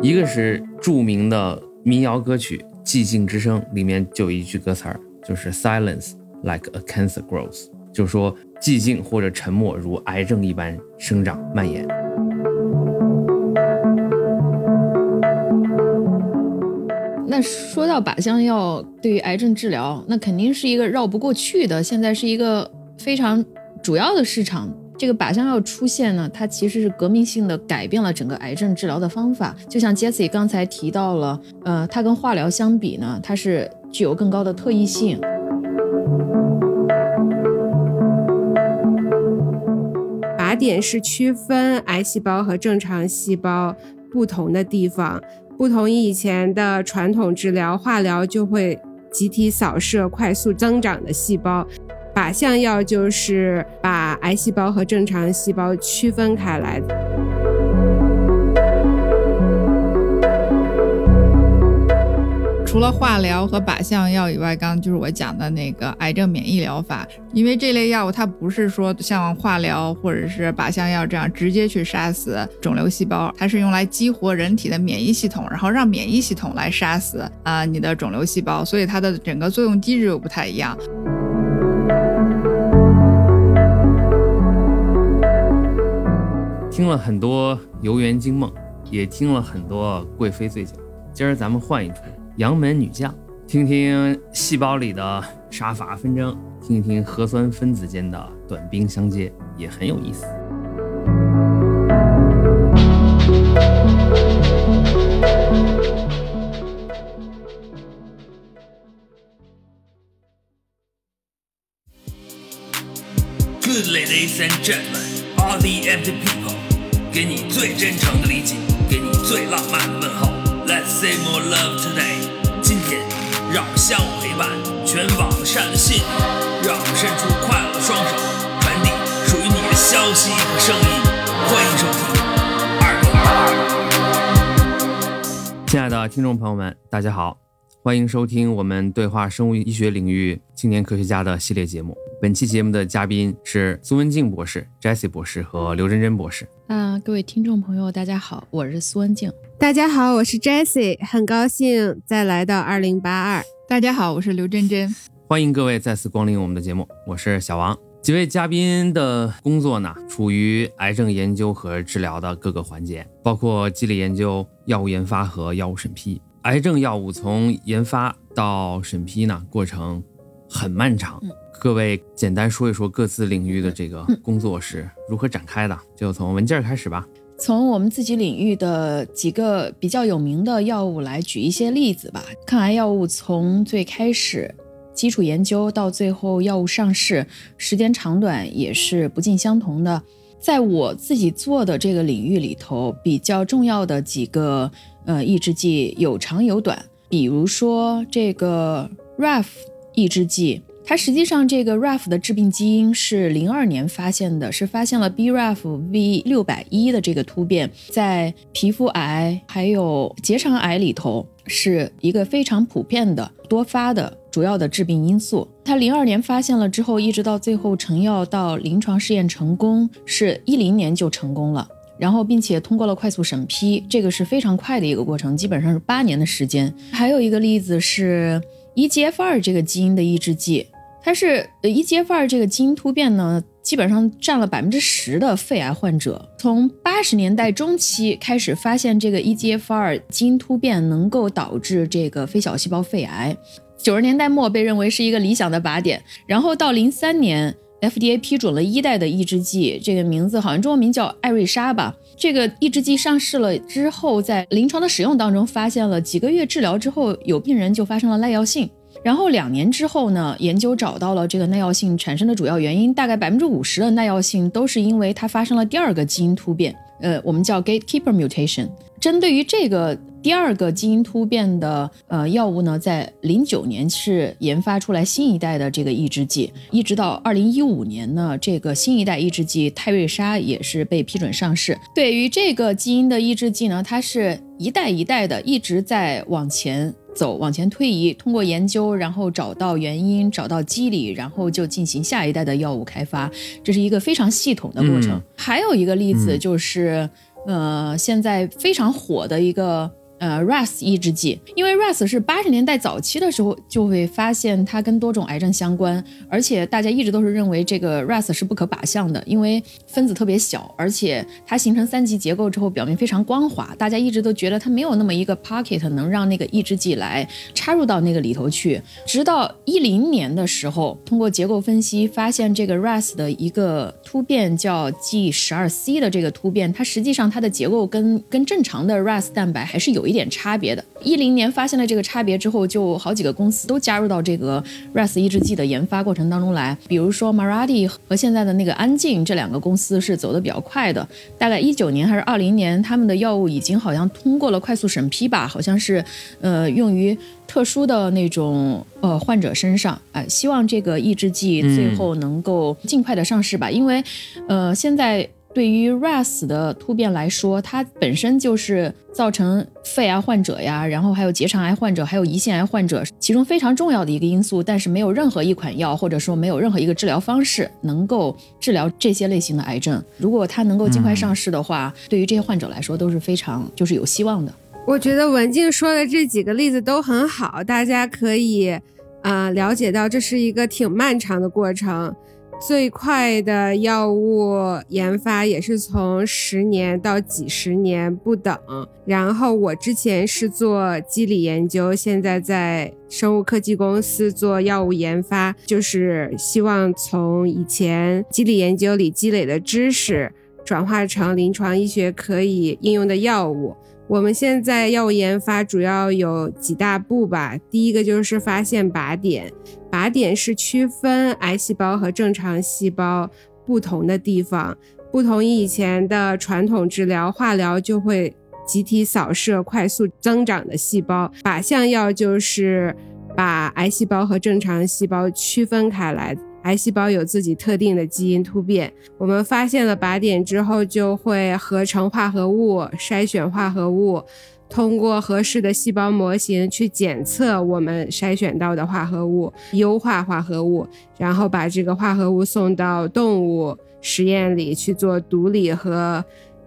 一个是著名的民谣歌曲《寂静之声》，里面就有一句歌词儿，就是 “Silence like a cancer grows”，就是说寂静或者沉默如癌症一般生长蔓延。那说到靶向药对于癌症治疗，那肯定是一个绕不过去的，现在是一个非常主要的市场。这个靶向药出现呢，它其实是革命性的改变了整个癌症治疗的方法。就像 Jesse 刚才提到了，呃，它跟化疗相比呢，它是具有更高的特异性。靶点是区分癌细胞和正常细胞不同的地方，不同于以前的传统治疗，化疗就会集体扫射快速增长的细胞。靶向药就是把癌细胞和正常细胞区分开来的。除了化疗和靶向药以外，刚刚就是我讲的那个癌症免疫疗法。因为这类药物它不是说像化疗或者是靶向药这样直接去杀死肿瘤细胞，它是用来激活人体的免疫系统，然后让免疫系统来杀死啊你的肿瘤细胞，所以它的整个作用机制又不太一样。听了很多游园惊梦，也听了很多贵妃醉酒。今儿咱们换一出杨门女将，听听细胞里的杀伐纷争，听听核酸分子间的短兵相接，也很有意思。Good ladies and gentlemen, all the empty people. 给你最真诚的理解，给你最浪漫的问候。Let's say more love today。今天，让我们相互陪伴，全网善的信，让我们伸出快乐的双手，传递属于你的消息和声音。欢迎收听二零二二。亲爱的听众朋友们，大家好，欢迎收听我们对话生物医学领域青年科学家的系列节目。本期节目的嘉宾是苏文静博士、Jessie 博士和刘真真博士。啊，各位听众朋友，大家好，我是苏文静。大家好，我是 Jessie，很高兴再来到二零八二。大家好，我是刘真真。欢迎各位再次光临我们的节目，我是小王。几位嘉宾的工作呢，处于癌症研究和治疗的各个环节，包括机理研究、药物研发和药物审批。癌症药物从研发到审批呢，过程很漫长。各位简单说一说各自领域的这个工作是如何展开的？就从文件开始吧。从我们自己领域的几个比较有名的药物来举一些例子吧。抗癌药物从最开始基础研究到最后药物上市，时间长短也是不尽相同的。在我自己做的这个领域里头，比较重要的几个呃抑制剂有长有短，比如说这个 RAF 抑制剂。它实际上这个 RAF 的致病基因是零二年发现的，是发现了 BRAF V 六百一的这个突变，在皮肤癌还有结肠癌里头是一个非常普遍的多发的主要的致病因素。它零二年发现了之后，一直到最后成药到临床试验成功，是一零年就成功了，然后并且通过了快速审批，这个是非常快的一个过程，基本上是八年的时间。还有一个例子是 EGFR 这个基因的抑制剂。它是呃 EGFR 这个基因突变呢，基本上占了百分之十的肺癌患者。从八十年代中期开始发现这个 EGFR 基因突变能够导致这个非小细胞肺癌，九十年代末被认为是一个理想的靶点。然后到零三年 FDA 批准了一代的抑制剂，这个名字好像中文名叫艾瑞莎吧。这个抑制剂上市了之后，在临床的使用当中发现了几个月治疗之后，有病人就发生了耐药性。然后两年之后呢，研究找到了这个耐药性产生的主要原因，大概百分之五十的耐药性都是因为它发生了第二个基因突变，呃，我们叫 gatekeeper mutation。针对于这个第二个基因突变的呃药物呢，在零九年是研发出来新一代的这个抑制剂，一直到二零一五年呢，这个新一代抑制剂泰瑞莎也是被批准上市。对于这个基因的抑制剂呢，它是一代一代的一直在往前。走往前推移，通过研究，然后找到原因，找到机理，然后就进行下一代的药物开发，这是一个非常系统的过程。还有一个例子就是呃，现在非常火的一个。呃，RAS 抑制剂，因为 RAS 是八十年代早期的时候就会发现它跟多种癌症相关，而且大家一直都是认为这个 RAS 是不可靶向的，因为分子特别小，而且它形成三级结构之后表面非常光滑，大家一直都觉得它没有那么一个 pocket 能让那个抑制剂来插入到那个里头去。直到一零年的时候，通过结构分析发现这个 RAS 的一个突变叫 G 十二 C 的这个突变，它实际上它的结构跟跟正常的 RAS 蛋白还是有。一点差别的。一零年发现了这个差别之后，就好几个公司都加入到这个 RAS 抑制剂的研发过程当中来。比如说 Mirati 和现在的那个安静这两个公司是走的比较快的。大概一九年还是二零年，他们的药物已经好像通过了快速审批吧，好像是呃用于特殊的那种呃患者身上。哎，希望这个抑制剂最后能够尽快的上市吧，因为呃现在。对于 RAS 的突变来说，它本身就是造成肺癌患者呀，然后还有结肠癌患者，还有胰腺癌患者其中非常重要的一个因素。但是没有任何一款药，或者说没有任何一个治疗方式能够治疗这些类型的癌症。如果它能够尽快上市的话，对于这些患者来说都是非常就是有希望的。我觉得文静说的这几个例子都很好，大家可以啊了解到这是一个挺漫长的过程。最快的药物研发也是从十年到几十年不等。然后我之前是做机理研究，现在在生物科技公司做药物研发，就是希望从以前机理研究里积累的知识转化成临床医学可以应用的药物。我们现在药物研发主要有几大步吧。第一个就是发现靶点，靶点是区分癌细胞和正常细胞不同的地方。不同于以前的传统治疗，化疗就会集体扫射快速增长的细胞，靶向药就是把癌细胞和正常细胞区分开来。癌细胞有自己特定的基因突变，我们发现了靶点之后，就会合成化合物，筛选化合物，通过合适的细胞模型去检测我们筛选到的化合物，优化化合物，然后把这个化合物送到动物实验里去做毒理和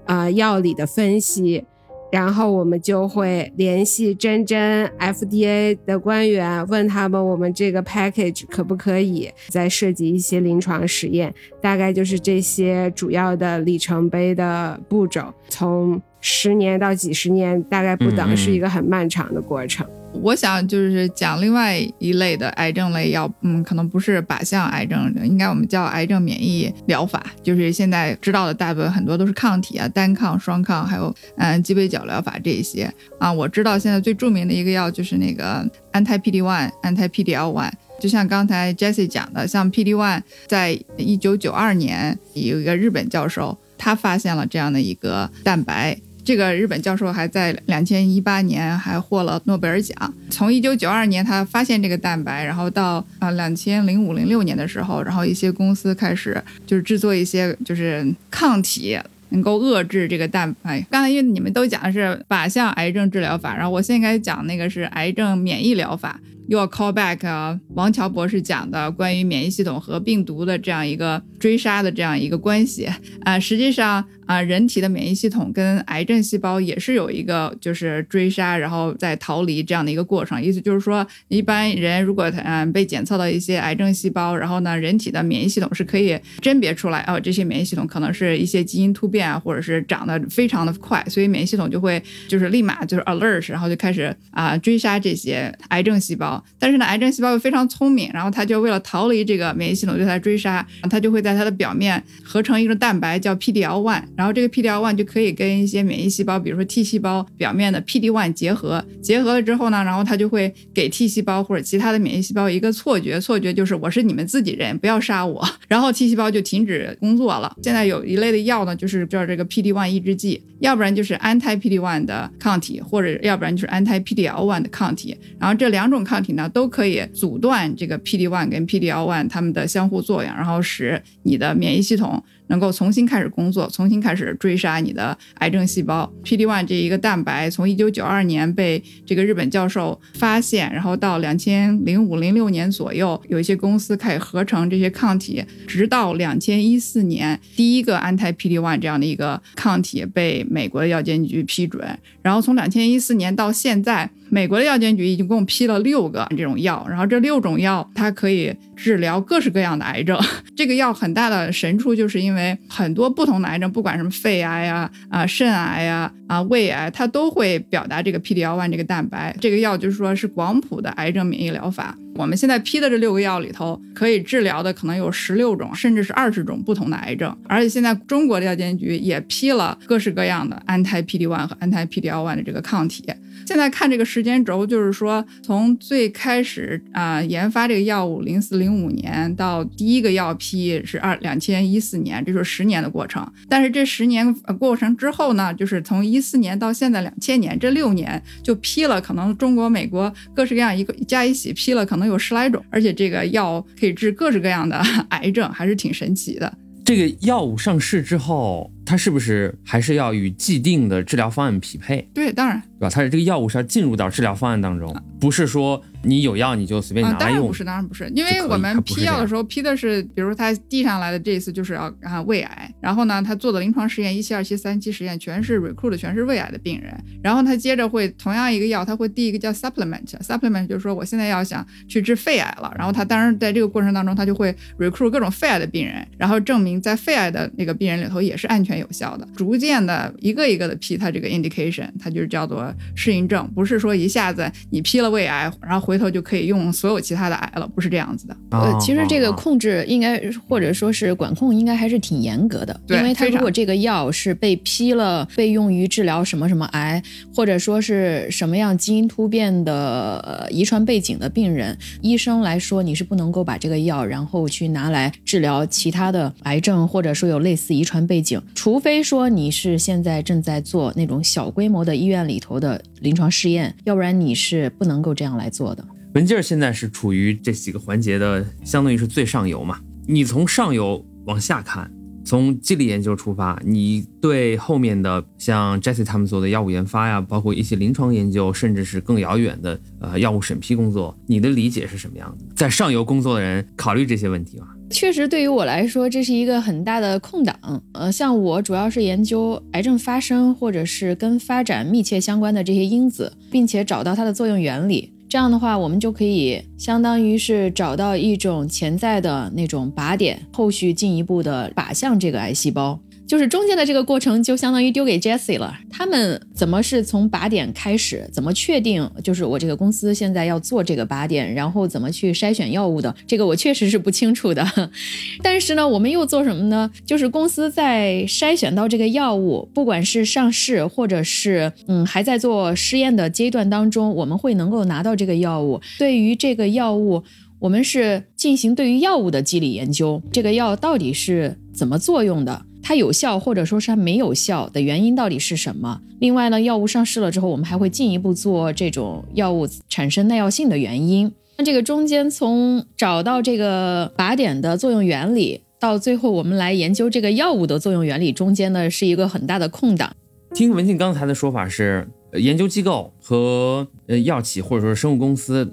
呃药理的分析。然后我们就会联系真真 FDA 的官员，问他们我们这个 package 可不可以再设计一些临床实验，大概就是这些主要的里程碑的步骤，从十年到几十年，大概不等，是一个很漫长的过程。我想就是讲另外一类的癌症类药，嗯，可能不是靶向癌症，应该我们叫癌症免疫疗法，就是现在知道的大部分很多都是抗体啊，单抗、双抗，还有嗯鸡尾酒疗法这一些啊。我知道现在最著名的一个药就是那个 anti PD-1、anti PDL-1，就像刚才 Jessie 讲的，像 PD-1，在一九九二年有一个日本教授，他发现了这样的一个蛋白。这个日本教授还在两千一八年还获了诺贝尔奖。从一九九二年他发现这个蛋白，然后到啊两千零五零六年的时候，然后一些公司开始就是制作一些就是抗体，能够遏制这个蛋白。刚才因为你们都讲的是靶向癌症治疗法，然后我现在讲那个是癌症免疫疗法。又要 call back 啊，王乔博士讲的关于免疫系统和病毒的这样一个追杀的这样一个关系啊，实际上。啊，人体的免疫系统跟癌症细胞也是有一个就是追杀，然后再逃离这样的一个过程。意思就是说，一般人如果嗯被检测到一些癌症细胞，然后呢，人体的免疫系统是可以甄别出来哦，这些免疫系统可能是一些基因突变啊，或者是长得非常的快，所以免疫系统就会就是立马就是 alert，然后就开始啊追杀这些癌症细胞。但是呢，癌症细胞又非常聪明，然后它就为了逃离这个免疫系统对它追杀，它就会在它的表面合成一个蛋白叫 PDL1。然后这个 PD-L1 就可以跟一些免疫细胞，比如说 T 细胞表面的 PD-1 结合，结合了之后呢，然后它就会给 T 细胞或者其他的免疫细胞一个错觉，错觉就是我是你们自己人，不要杀我，然后 T 细胞就停止工作了。现在有一类的药呢，就是叫这个 PD-1 抑制剂，要不然就是 anti-PD-1 的抗体，或者要不然就是 anti-PD-L1 的抗体，然后这两种抗体呢都可以阻断这个 PD-1 跟 PD-L1 它们的相互作用，然后使你的免疫系统。能够重新开始工作，重新开始追杀你的癌症细胞。PD-1 这一个蛋白从一九九二年被这个日本教授发现，然后到两千零五零六年左右，有一些公司开始合成这些抗体，直到两千一四年，第一个安胎 PD-1 这样的一个抗体被美国药监局批准，然后从两千一四年到现在。美国的药监局已经共批了六个这种药，然后这六种药它可以治疗各式各样的癌症。这个药很大的神处就是因为很多不同的癌症，不管什么肺癌呀、啊肾癌呀、啊胃癌，它都会表达这个 PD-L1 这个蛋白。这个药就是说是广谱的癌症免疫疗法。我们现在批的这六个药里头，可以治疗的可能有十六种，甚至是二十种不同的癌症。而且现在中国的药监局也批了各式各样的安胎 PD-1 和安胎 PD-L1 的这个抗体。现在看这个时间轴，就是说从最开始啊研发这个药物零四零五年到第一个药批是二两千一四年，这是十年的过程。但是这十年过程之后呢，就是从一四年到现在两千年这六年就批了，可能中国、美国各式各样一个加一起批了，可能有十来种，而且这个药可以治各式各样的 癌症，还是挺神奇的。这个药物上市之后，它是不是还是要与既定的治疗方案匹配？对，当然，对吧？它的这个药物是要进入到治疗方案当中，不是说你有药你就随便拿啊，当。然不是，当然不是，因为我们批药的时候批的是，比如他递上来的这一次就是要啊胃癌，然后呢，他做的临床实验一期、二期、三期实验全是 recruit 全是胃癌的病人，然后他接着会同样一个药，他会递一个叫 supplement，supplement 就是说我现在要想去治肺癌了，然后他当然在这个过程当中，他就会 recruit 各种肺癌的病人，然后证明在肺癌的那个病人里头也是安全有效的，逐渐的一个一个的批它这个 indication，它就是叫做适应症，不是说一下子你批了胃癌，然后回头就可以用所有其他的癌了，不是这样子的。呃，其实这个哦控制应该或者说是管控应该还是挺严格的，因为它如果这个药是被批了，被用于治疗什么什么癌，或者说是什么样基因突变的呃遗传背景的病人，医生来说你是不能够把这个药然后去拿来治疗其他的癌症，或者说有类似遗传背景，除非说你是现在正在做那种小规模的医院里头的临床试验，要不然你是不能够这样来做的。文静儿现在是处于这几个环节的，相当于是最上游嘛。你从上游往下看，从机理研究出发，你对后面的像 Jessie 他们做的药物研发呀，包括一些临床研究，甚至是更遥远的呃药物审批工作，你的理解是什么样的？在上游工作的人考虑这些问题吗？确实，对于我来说，这是一个很大的空档。呃，像我主要是研究癌症发生或者是跟发展密切相关的这些因子，并且找到它的作用原理。这样的话，我们就可以相当于是找到一种潜在的那种靶点，后续进一步的靶向这个癌细胞。就是中间的这个过程，就相当于丢给 Jessie 了。他们怎么是从靶点开始，怎么确定就是我这个公司现在要做这个靶点，然后怎么去筛选药物的，这个我确实是不清楚的。但是呢，我们又做什么呢？就是公司在筛选到这个药物，不管是上市或者是嗯还在做实验的阶段当中，我们会能够拿到这个药物。对于这个药物，我们是进行对于药物的机理研究，这个药到底是怎么作用的？它有效或者说是它没有效的原因到底是什么？另外呢，药物上市了之后，我们还会进一步做这种药物产生耐药性的原因。那这个中间从找到这个靶点的作用原理，到最后我们来研究这个药物的作用原理，中间呢是一个很大的空档。听文静刚才的说法是，研究机构和呃药企或者说生物公司，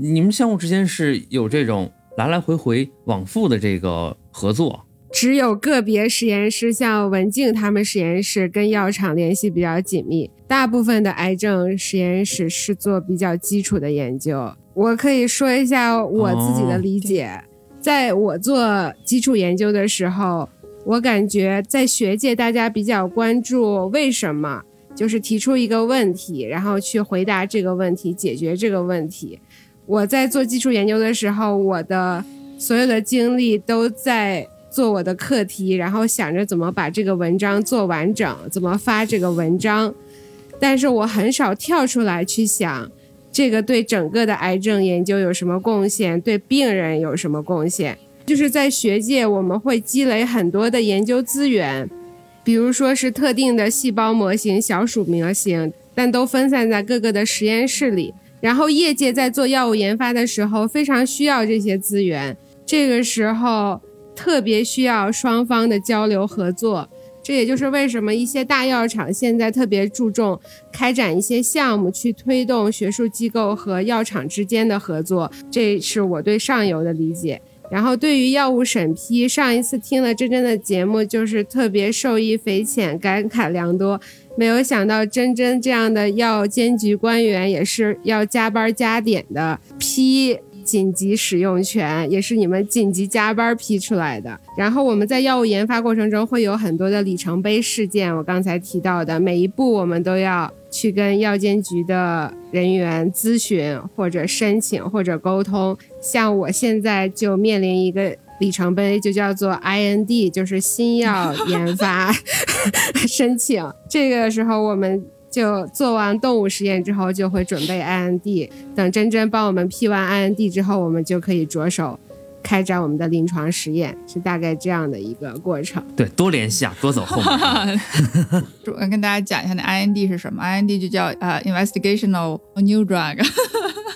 你们相互之间是有这种来来回回往复的这个合作。只有个别实验室，像文静他们实验室跟药厂联系比较紧密。大部分的癌症实验室是做比较基础的研究。我可以说一下我自己的理解，在我做基础研究的时候，我感觉在学界大家比较关注为什么，就是提出一个问题，然后去回答这个问题，解决这个问题。我在做基础研究的时候，我的所有的精力都在做我的课题，然后想着怎么把这个文章做完整，怎么发这个文章。但是我很少跳出来去想，这个对整个的癌症研究有什么贡献，对病人有什么贡献。就是在学界，我们会积累很多的研究资源，比如说是特定的细胞模型、小鼠模型，但都分散在各个的实验室里。然后业界在做药物研发的时候，非常需要这些资源。这个时候，特别需要双方的交流合作。这也就是为什么一些大药厂现在特别注重开展一些项目，去推动学术机构和药厂之间的合作。这是我对上游的理解。然后对于药物审批，上一次听了真真的节目，就是特别受益匪浅，感慨良多。没有想到真真这样的药监局官员也是要加班加点的批紧急使用权，也是你们紧急加班批出来的。然后我们在药物研发过程中会有很多的里程碑事件，我刚才提到的每一步我们都要去跟药监局的人员咨询或者申请或者沟通。像我现在就面临一个里程碑，就叫做 IND，就是新药研发 申请。这个时候我们就做完动物实验之后，就会准备 IND。等真真帮我们批完 IND 之后，我们就可以着手开展我们的临床实验，是大概这样的一个过程。对，多联系啊，多走后门。我跟大家讲一下，那 IND 是什么？IND 就叫呃 Investigational New Drug。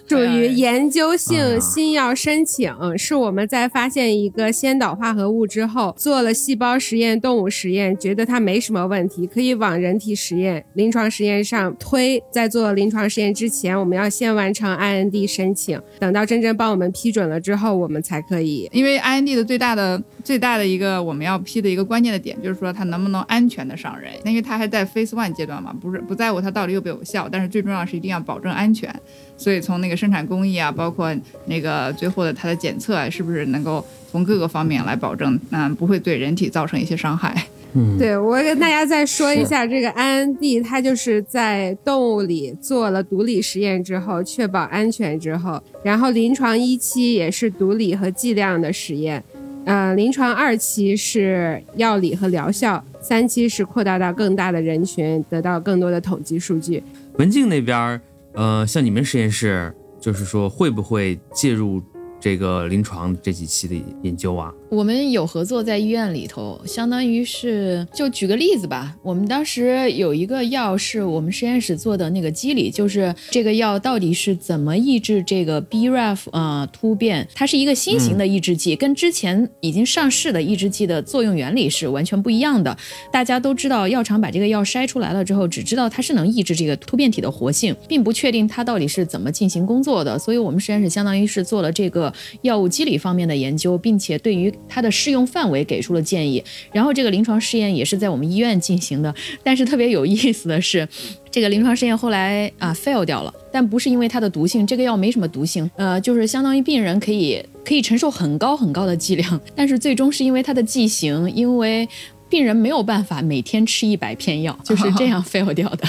属于研究哎性新药申请，是我们在发现一个先导化合物之后，做了细胞实验、动物实验，觉得它没什么问题，可以往人体实验、临床实验上推。在做临床实验之前，我们要先完成 IND 申请，等到真正帮我们批准了之后，我们才可以。因为 IND 的最大的最大的一个我们要批的一个关键的点，就是说它能不能安全的上人，因为它还在 Phase One 阶段嘛，不是不在乎它到底有没有效，但是最重要是一定要保证安全。所以从那个生产工艺啊，包括那个最后的它的检测啊，是不是能够从各个方面来保证，嗯，不会对人体造成一些伤害。嗯，对我跟大家再说一下，这个 IND 它就是在动物里做了毒理实验之后，确保安全之后，然后临床一期也是毒理和剂量的实验，呃，临床二期是药理和疗效，三期是扩大到更大的人群，得到更多的统计数据。文静那边儿，呃，像你们实验室，就是说会不会介入这个临床这几期的研究啊？我们有合作在医院里头，相当于是就举个例子吧，我们当时有一个药是我们实验室做的那个机理，就是这个药到底是怎么抑制这个 BRAF 呃突变，它是一个新型的抑制剂，跟之前已经上市的抑制剂的作用原理是完全不一样的。大家都知道，药厂把这个药筛出来了之后，只知道它是能抑制这个突变体的活性，并不确定它到底是怎么进行工作的。所以我们实验室相当于是做了这个药物机理方面的研究，并且对于它的适用范围给出了建议。然后这个临床试验也是在我们医院进行的，但是特别有意思的是。这个临床试验后来啊 fail 掉了，但不是因为它的毒性，这个药没什么毒性，呃，就是相当于病人可以可以承受很高很高的剂量，但是最终是因为它的剂型，因为病人没有办法每天吃一百片药，就是这样 fail 掉的。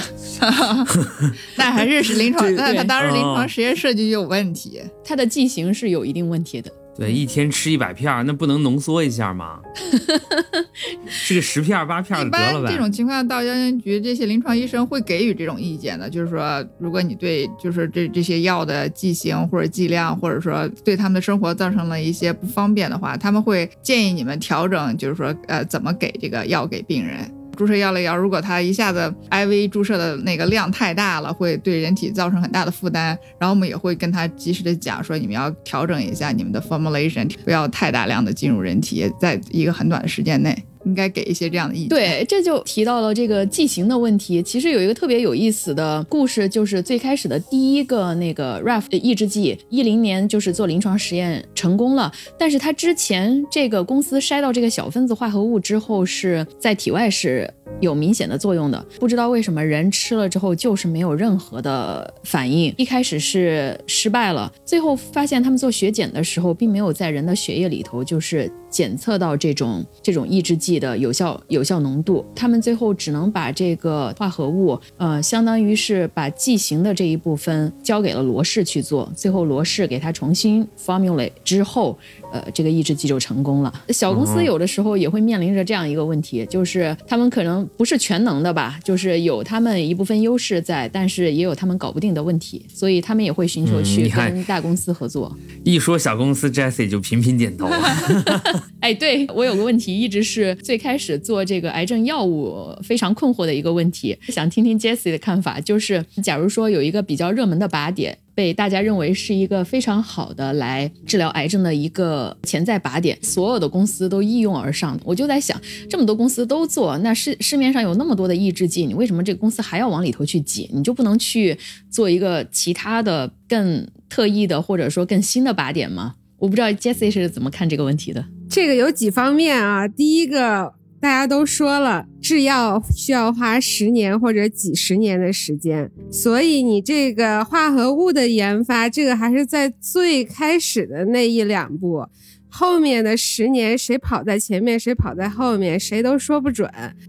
那还是是临床，那对它当时临哦床实验设计就有问题。它的剂型是有一定问题的。对，一天吃一百片儿，那不能浓缩一下吗？吃个十片儿八片得了呗。般这种情况到药监局，这些临床医生会给予这种意见的，就是说，如果你对就是这这些药的剂型或者剂量，或者说对他们的生活造成了一些不方便的话，他们会建议你们调整，就是说呃怎么给这个药给病人。注射药类药，如果它一下子 IV 注射的那个量太大了，会对人体造成很大的负担。然后我们也会跟他及时的讲说，你们要调整一下你们的 formulation，不要太大量的进入人体，在一个很短的时间内，应该给一些这样的意见。对，这就提到了这个剂型的问题。其实有一个特别有意思的故事，就是最开始的第一个那个 RAF 抑制剂，一零年就是做临床实验成功了，但是它之前这个公司筛到这个小分子化合物之后，是在体外是有明显的作用的。不知道为什么人吃了之后就是没有任何的反应，一开始是失败了，最后发现他们做血检的时候，并没有在人的血液里头就是检测到这种这种抑制剂的有效有效浓度，他们最后只能把这个化合物，呃，相当于是把剂型的这一部分交给了罗氏去做，最后罗氏给它重新 formulate 之后，呃，这个抑制剂就成功了。小公司有的时候也会面临着这样一个问题，就是他们可能不是全能的吧，就是有他们一部分优势在，但是也有他们搞不定的问题，所以他们也会寻求嗯去跟大公司合作。一说小公司，Jesse 就频频 点头。哎，对我有个问题，一直是最开始做这个癌症药物非常困惑的一个问题，想听听 Jessie 的看法。就是假如说有一个比较热门的靶点，被大家认为是一个非常好的来治疗癌症的一个潜在靶点，所有的公司都一拥而上。我就在想，这么多公司都做，那市市面上有那么多的抑制剂，你为什么这个公司还要往里头去挤？你就不能去做一个其他的更特异的或者说更新的靶点吗？我不知道 Jesse 是怎么看这个问题的。这个有几方面啊，第一个。大家都说了，制药需要花十年或者几十年的时间，所以你这个化合物的研发，这个还是在最开始的那一两步。后面的十年，谁跑在前面，谁跑在后面，谁都说不准。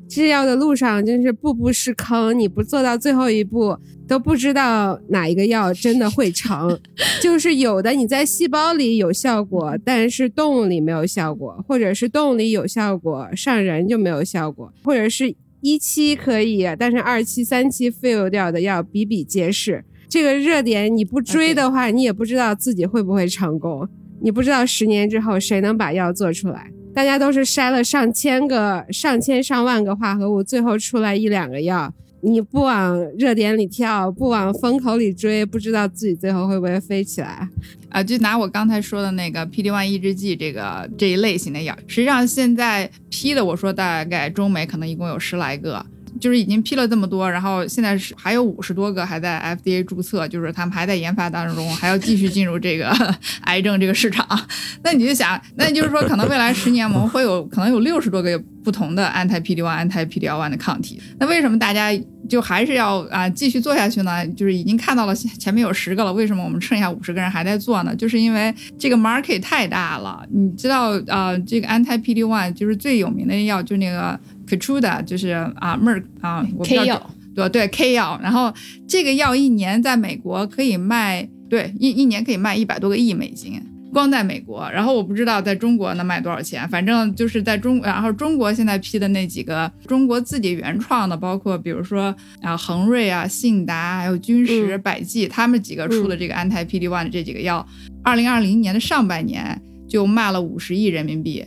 制药的路上真是步步是坑，你不做到最后一步，都不知道哪一个药真的会成。就是有的你在细胞里有效果，但是动物里没有效果，或者是动物里有效果，上人就没有效果，或者是一期可以，但是二期、三期 fail 掉的药比比皆是。这个热点你不追的话，你也不知道自己会不会成功。你不知道十年之后谁能把药做出来？大家都是筛了上千个、上千上万个化合物，最后出来一两个药。你不往热点里跳，不往风口里追，不知道自己最后会不会飞起来啊？就拿我刚才说的那个 PD one 抑制剂这个这一类型的药，实际上现在批的，我说大概中美可能一共有十来个。就是已经批了这么多，然后现在是还有五十多个还在 FDA 注册，就是他们还在研发当中，还要继续进入这个 癌症这个市场。那你就想，那就是说，可能未来十年我们会有可能有六十多个不同的 anti PD-1、anti PD-L1 的抗体。那为什么大家就还是要啊继续做下去呢？就是已经看到了前面有十个了，为什么我们剩下五十个人还在做呢？就是因为这个 market 太大了。你知道啊，这个 anti PD-1 就是最有名的药，就那个。Keytruda 就是啊，Merck 啊，K 药对对 K 药，然后这个药一年在美国可以卖，对一一年可以卖一百多个亿美金，光在美国。然后我不知道在中国能卖多少钱，反正就是在中，然后中国现在批的那几个中国自己原创的，包括比如说啊恒瑞啊、信达还有君实、百济，他们几个出的这个安泰 PD one 的这几个药，二零二零年的上半年就卖了五十亿人民币。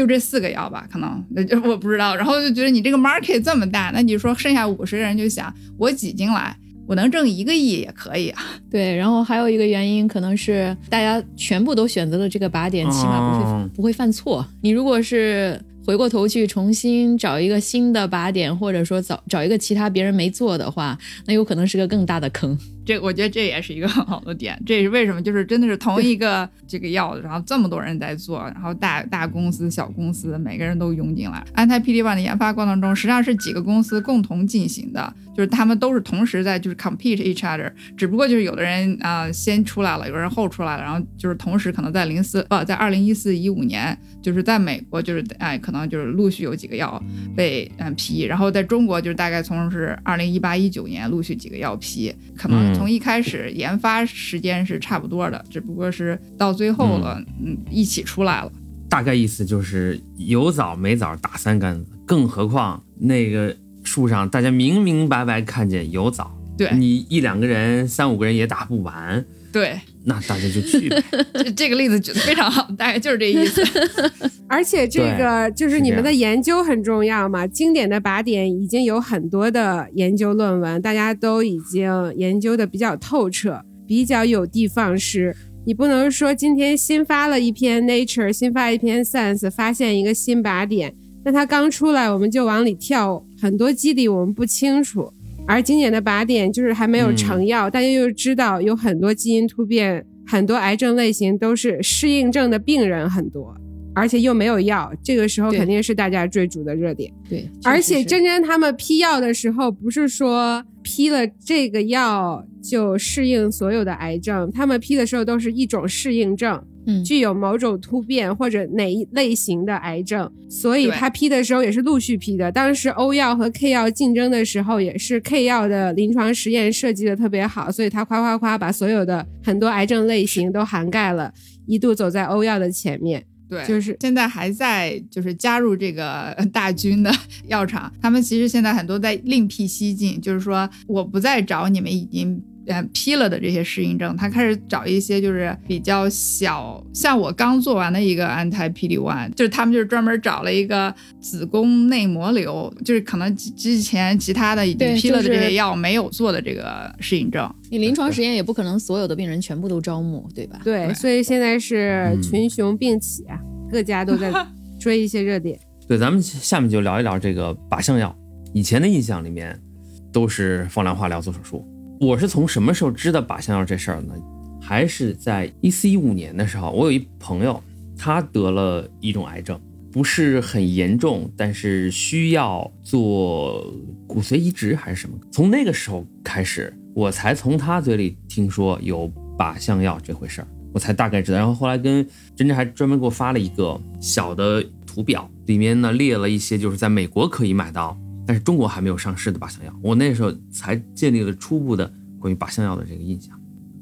就这四个药吧，可能那就我不知道。然后就觉得你这个 market 这么大，那你说剩下五十个人就想，我挤进来，我能挣一个亿也可以啊。对，然后还有一个原因，可能是大家全部都选择了这个靶点，起码不会不会犯错。你如果是。回过头去重新找一个新的靶点，或者说找找一个其他别人没做的话，那有可能是个更大的坑。这我觉得这也是一个很好的点。这也是为什么，就是真的是同一个这个药，然后这么多人在做，然后大大公司、小公司每个人都涌进来。安泰 PD-1 的研发过程中，实际上是几个公司共同进行的，就是他们都是同时在就是 compete each other，只不过就是有的人啊先出来了，有人后出来了，然后就是同时可能在零四不在二零一四一五年，就是在美国就是哎可能就是陆续有几个药被嗯批，然后在中国就是大概从是二零一八一九年陆续几个药批，可能。从一开始研发时间是差不多的，只不过是到最后了，嗯，一起出来了。大概意思就是有枣没枣打三竿子，更何况那个树上大家明明白白看见有枣，对你一两个人、三五个人也打不完。对，那大家就去呗。这个例子举得非常好，大概就是这意思。而且这个就是你们的研究很重要嘛。经典的靶点已经有很多的研究论文，大家都已经研究的比较透彻，比较有的放矢。你不能说今天新发了一篇 Nature，新发一篇 Science，发现一个新靶点，那它刚出来我们就往里跳，很多机理我们不清楚。而经典的靶点就是还没有成药，大家又知道有很多基因突变，很多癌症类型都是适应症的病人很多，而且又没有药，这个时候肯定是大家追逐的热点。对，而且真真他们批药的时候，不是说批了这个药就适应所有的癌症，他们批的时候都是一种适应症。具有某种突变或者哪一类型的癌症，所以他批的时候也是陆续批的。当时欧药和 K 药竞争的时候，也是 K 药的临床实验设计的特别好，所以他夸夸夸把所有的很多癌症类型都涵盖了，一度走在欧药的前面。对，就是现在还在就是加入这个大军的药厂，他们其实现在很多在另辟蹊径，就是说我不再找你们已经呃批了的这些适应症，他开始找一些就是比较小，像我刚做完的一个 anti PD one，就是他们就是专门找了一个子宫内膜瘤，就是可能之之前其他的已经批了的这些药没有做的这个适应症。你临床实验也不可能所有的病人全部都招募，对吧？对，对所以现在是嗯群雄并起啊，各家都在 追一些热点。对，咱们下面就聊一聊这个靶向药。以前的印象里面都是放疗、化疗、做手术。我是从什么时候知道靶向药这事儿呢？还是在一四一五年的时候，我有一朋友，他得了一种癌症，不是很严重，但是需要做骨髓移植还是什么。从那个时候开始，我才从他嘴里听说有靶向药这回事儿，我才大概知道。然后后来跟珍珍还专门给我发了一个小的图表，里面呢列了一些就是在美国可以买到，但是中国还没有上市的靶向药。我那时候才建立了初步的关于靶向药的这个印象。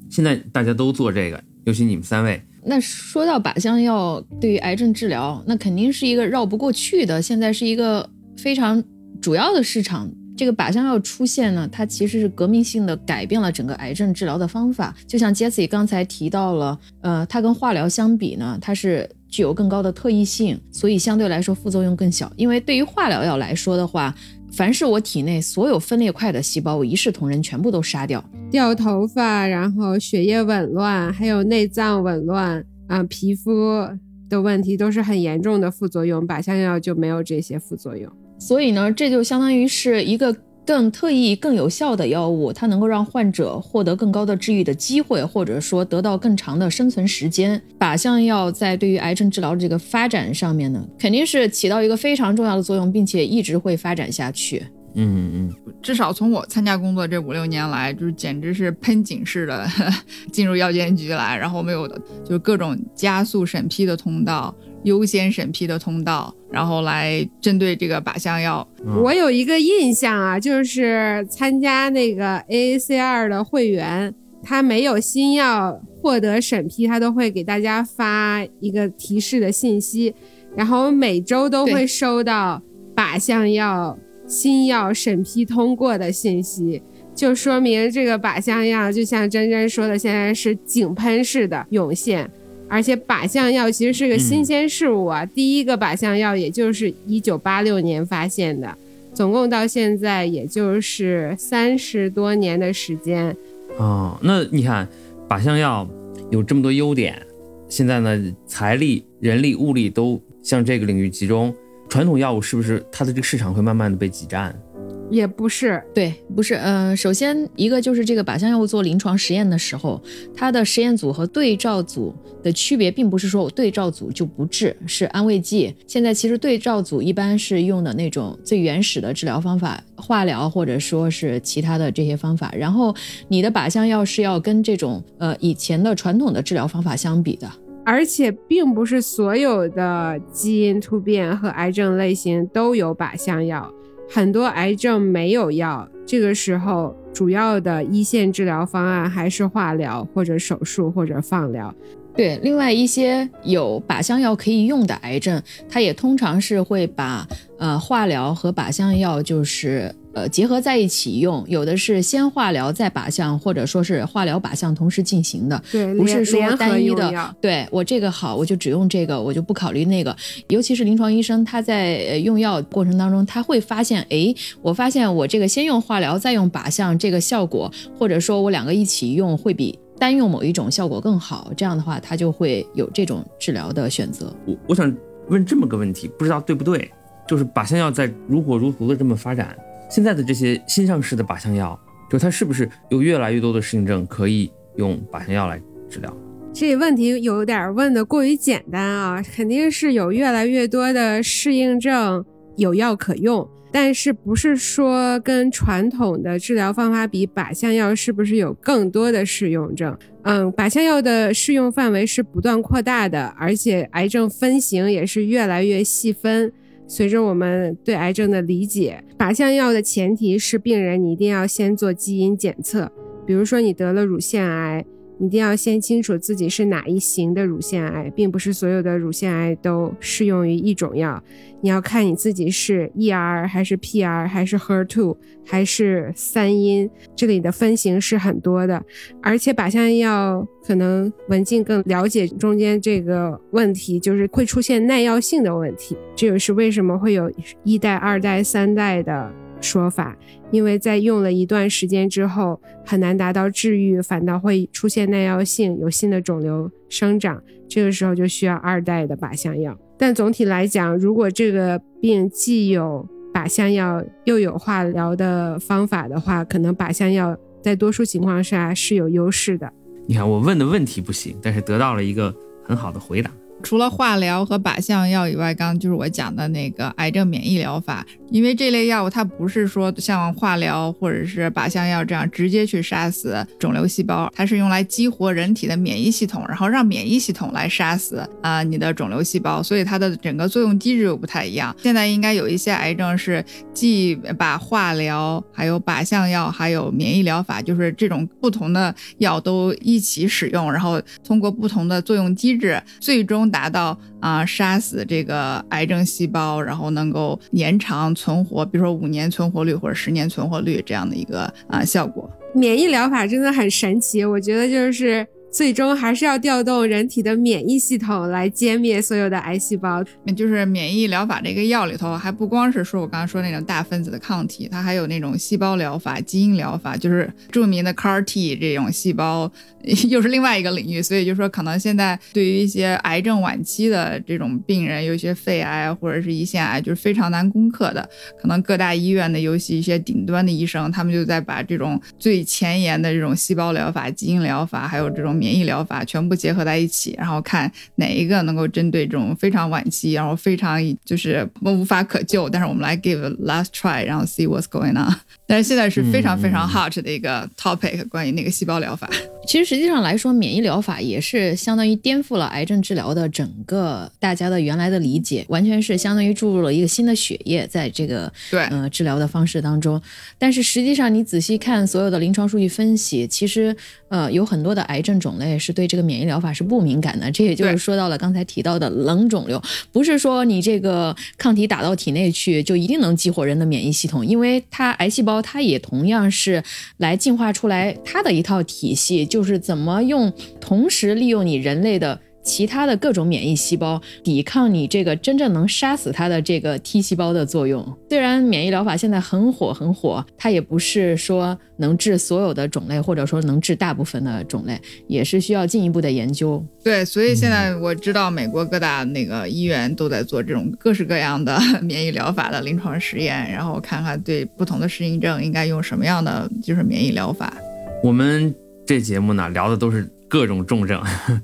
现在大家都做这个，尤其你们三位，那说到靶向药对于癌症治疗，那肯定是一个绕不过去的，现在是一个非常主要的市场。这个靶向药出现呢，它其实是革命性的改变了整个癌症治疗的方法。就像 Jesse 刚才提到了，呃，它跟化疗相比呢，它是具有更高的特异性，所以相对来说副作用更小。因为对于化疗药来说的话，凡是我体内所有分裂块的细胞，我一视同仁，全部都杀掉。掉头发，然后血液紊乱，还有内脏紊乱啊、皮肤的问题都是很严重的副作用。靶向药就没有这些副作用。所以呢，这就相当于是一个更特异、更有效的药物，它能够让患者获得更高的治愈的机会，或者说得到更长的生存时间。靶向药在对于癌症治疗的这个发展上面呢，肯定是起到一个非常重要的作用，并且一直会发展下去。嗯嗯嗯，至少从我参加工作这五六年来，就是简直是喷井式的 进入药监局来，然后我们有的就是各种加速审批的通道、优先审批的通道，然后来针对这个靶向药。嗯我有一个印象啊，就是参加那个 AACR 的会员，他没有新药获得审批，他都会给大家发一个提示的信息，然后每周都会收到靶向药新药审批通过的信息。就说明这个靶向药，就像珍珍说的，现在是井喷式的涌现，而且靶向药其实是个新鲜事物啊。第一个靶向药也就是一九八六年发现的，总共到现在也就是三十多年的时间。哦，那你看靶向药有这么多优点，现在呢财力、人力、物力都向这个领域集中，传统药物是不是它的这个市场会慢慢的被挤占？也不是，对，不是，呃、首先一个就是这个靶向药物做临床实验的时候，它的实验组和对照组的区别，并不是说我对照组就不治，是安慰剂。现在其实对照组一般是用的那种最原始的治疗方法，化疗或者说是其他的这些方法，然后你的靶向药是要跟这种呃以前的传统的治疗方法相比的。而且并不是所有的基因突变和癌症类型都有靶向药，很多癌症没有药，这个时候主要的一线治疗方案还是化疗或者手术或者放疗。对，另外一些有靶向药可以用的癌症，它也通常是会把呃化疗和靶向药就是呃结合在一起用，有的是先化疗再靶向，或者说是化疗靶向同时进行的。对，不是说单一的，对我这个好，我就只用这个，我就不考虑那个。尤其是临床医生，他在呃用药过程当中，他会发现，哎，我发现我这个先用化疗再用靶向，这个效果，或者说我两个一起用，会比单用某一种效果更好。这样的话，他就会有这种治疗的选择。我我想问这么个问题，不知道对不对？就是靶向药在如火如荼的这么发展，现在的这些新上市的靶向药，就它是不是有越来越多的适应症可以用靶向药来治疗？这问题有点问的过于简单啊，肯定是有越来越多的适应症有药可用，但是不是说跟传统的治疗方法比，靶向药是不是有更多的适用症？嗯，靶向药的适用范围是不断扩大的，而且癌症分型也是越来越细分。随着我们对癌症的理解，靶向药的前提是病人你一定要先做基因检测，比如说你得了乳腺癌。一定要先清楚自己是哪一型的乳腺癌，并不是所有的乳腺癌都适用于一种药。你要看你自己是 ER 还是 PR 还是 HER2 还是三阴，这里的分型是很多的。而且靶向药可能文静更了解中间这个问题，就是会出现耐药性的问题。这也是为什么会有一代、二代、三代的说法。因为在用了一段时间之后，很难达到治愈，反倒会出现耐药性，有新的肿瘤生长。这个时候就需要二代的靶向药。但总体来讲，如果这个病既有靶向药又有化疗的方法的话，可能靶向药在多数情况下是有优势的。你看我问的问题不行，但是得到了一个很好的回答。除了化疗和靶向药以外，刚刚就是我讲的那个癌症免疫疗法。因为这类药物它不是说像化疗或者是靶向药这样直接去杀死肿瘤细胞，它是用来激活人体的免疫系统，然后让免疫系统来杀死啊你的肿瘤细胞，所以它的整个作用机制又不太一样。现在应该有一些癌症是既把化疗、还有靶向药、还有免疫疗法，就是这种不同的药都一起使用，然后通过不同的作用机制，最终达到啊杀死这个癌症细胞，然后能够延长。存活，比如说五年存活率或者十年存活率这样的一个啊效果，免疫疗法真的很神奇，我觉得就是。最终还是要调动人体的免疫系统来歼灭所有的癌细胞。就是免疫疗法这个药里头，还不光是说我刚刚说那种大分子的抗体，它还有那种细胞疗法、基因疗法，就是著名的 CAR T 这种细胞，又是另外一个领域。所以就说，可能现在对于一些癌症晚期的这种病人，有一些肺癌或者是胰腺癌，就是非常难攻克的。可能各大医院的，尤其一些顶端的医生，他们就在把这种最前沿的这种细胞疗法、基因疗法，还有这种免免疫疗法全部结合在一起，然后看哪一个能够针对这种非常晚期，然后非常就是无法可救，但是我们来 give a last try，然后 see what's going on。但是现在是非常非常 hot 的一个 topic，关于那个细胞疗法。其实实际上来说，免疫疗法也是相当于颠覆了癌症治疗的整个大家的原来的理解，完全是相当于注入了一个新的血液在这个对呃治疗的方式当中。但是实际上你仔细看所有的临床数据分析，其实呃有很多的癌症种类是对这个免疫疗法是不敏感的。这也就是说到了刚才提到的冷肿瘤，不是说你这个抗体打到体内去就一定能激活人的免疫系统，因为它癌细胞它也同样是来进化出来它的一套体系就。是怎么用，同时利用你人类的其他的各种免疫细胞抵抗你这个真正能杀死它的这个 T 细胞的作用。虽然免疫疗法现在很火很火，它也不是说能治所有的种类，或者说能治大部分的种类，也是需要进一步的研究。对，所以现在我知道美国各大那个医院都在做这种各式各样的免疫疗法的临床实验，然后看看对不同的适应症应该用什么样的就是免疫疗法。我们。这节目呢聊的都是各种重症，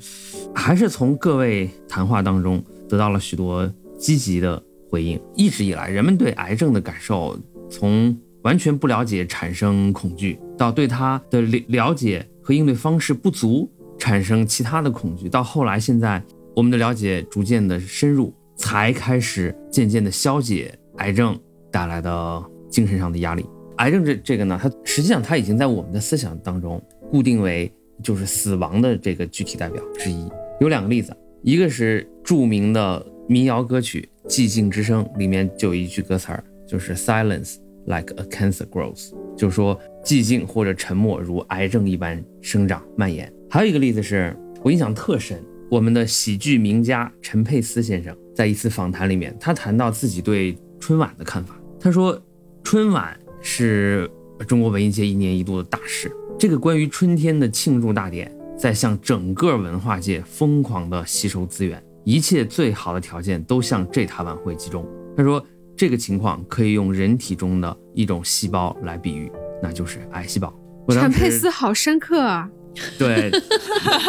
还是从各位谈话当中得到了许多积极的回应。一直以来，人们对癌症的感受，从完全不了解产生恐惧，到对它的了了解和应对方式不足产生其他的恐惧，到后来现在我们的了解逐渐的深入，才开始渐渐的消解癌症带来的精神上的压力。癌症这这个呢，它实际上它已经在我们的思想当中。固定为就是死亡的这个具体代表之一。有两个例子，一个是著名的民谣歌曲《寂静之声》里面就有一句歌词儿，就是 “Silence like a cancer grows”，就是说寂静或者沉默如癌症一般生长蔓延。还有一个例子是我印象特深，我们的喜剧名家陈佩斯先生在一次访谈里面，他谈到自己对春晚的看法，他说春晚是中国文艺界一年一度的大事。这个关于春天的庆祝大典，在向整个文化界疯狂地吸收资源，一切最好的条件都向这台晚会集中。他说，这个情况可以用人体中的一种细胞来比喻，那就是癌细胞。陈佩斯好深刻啊！对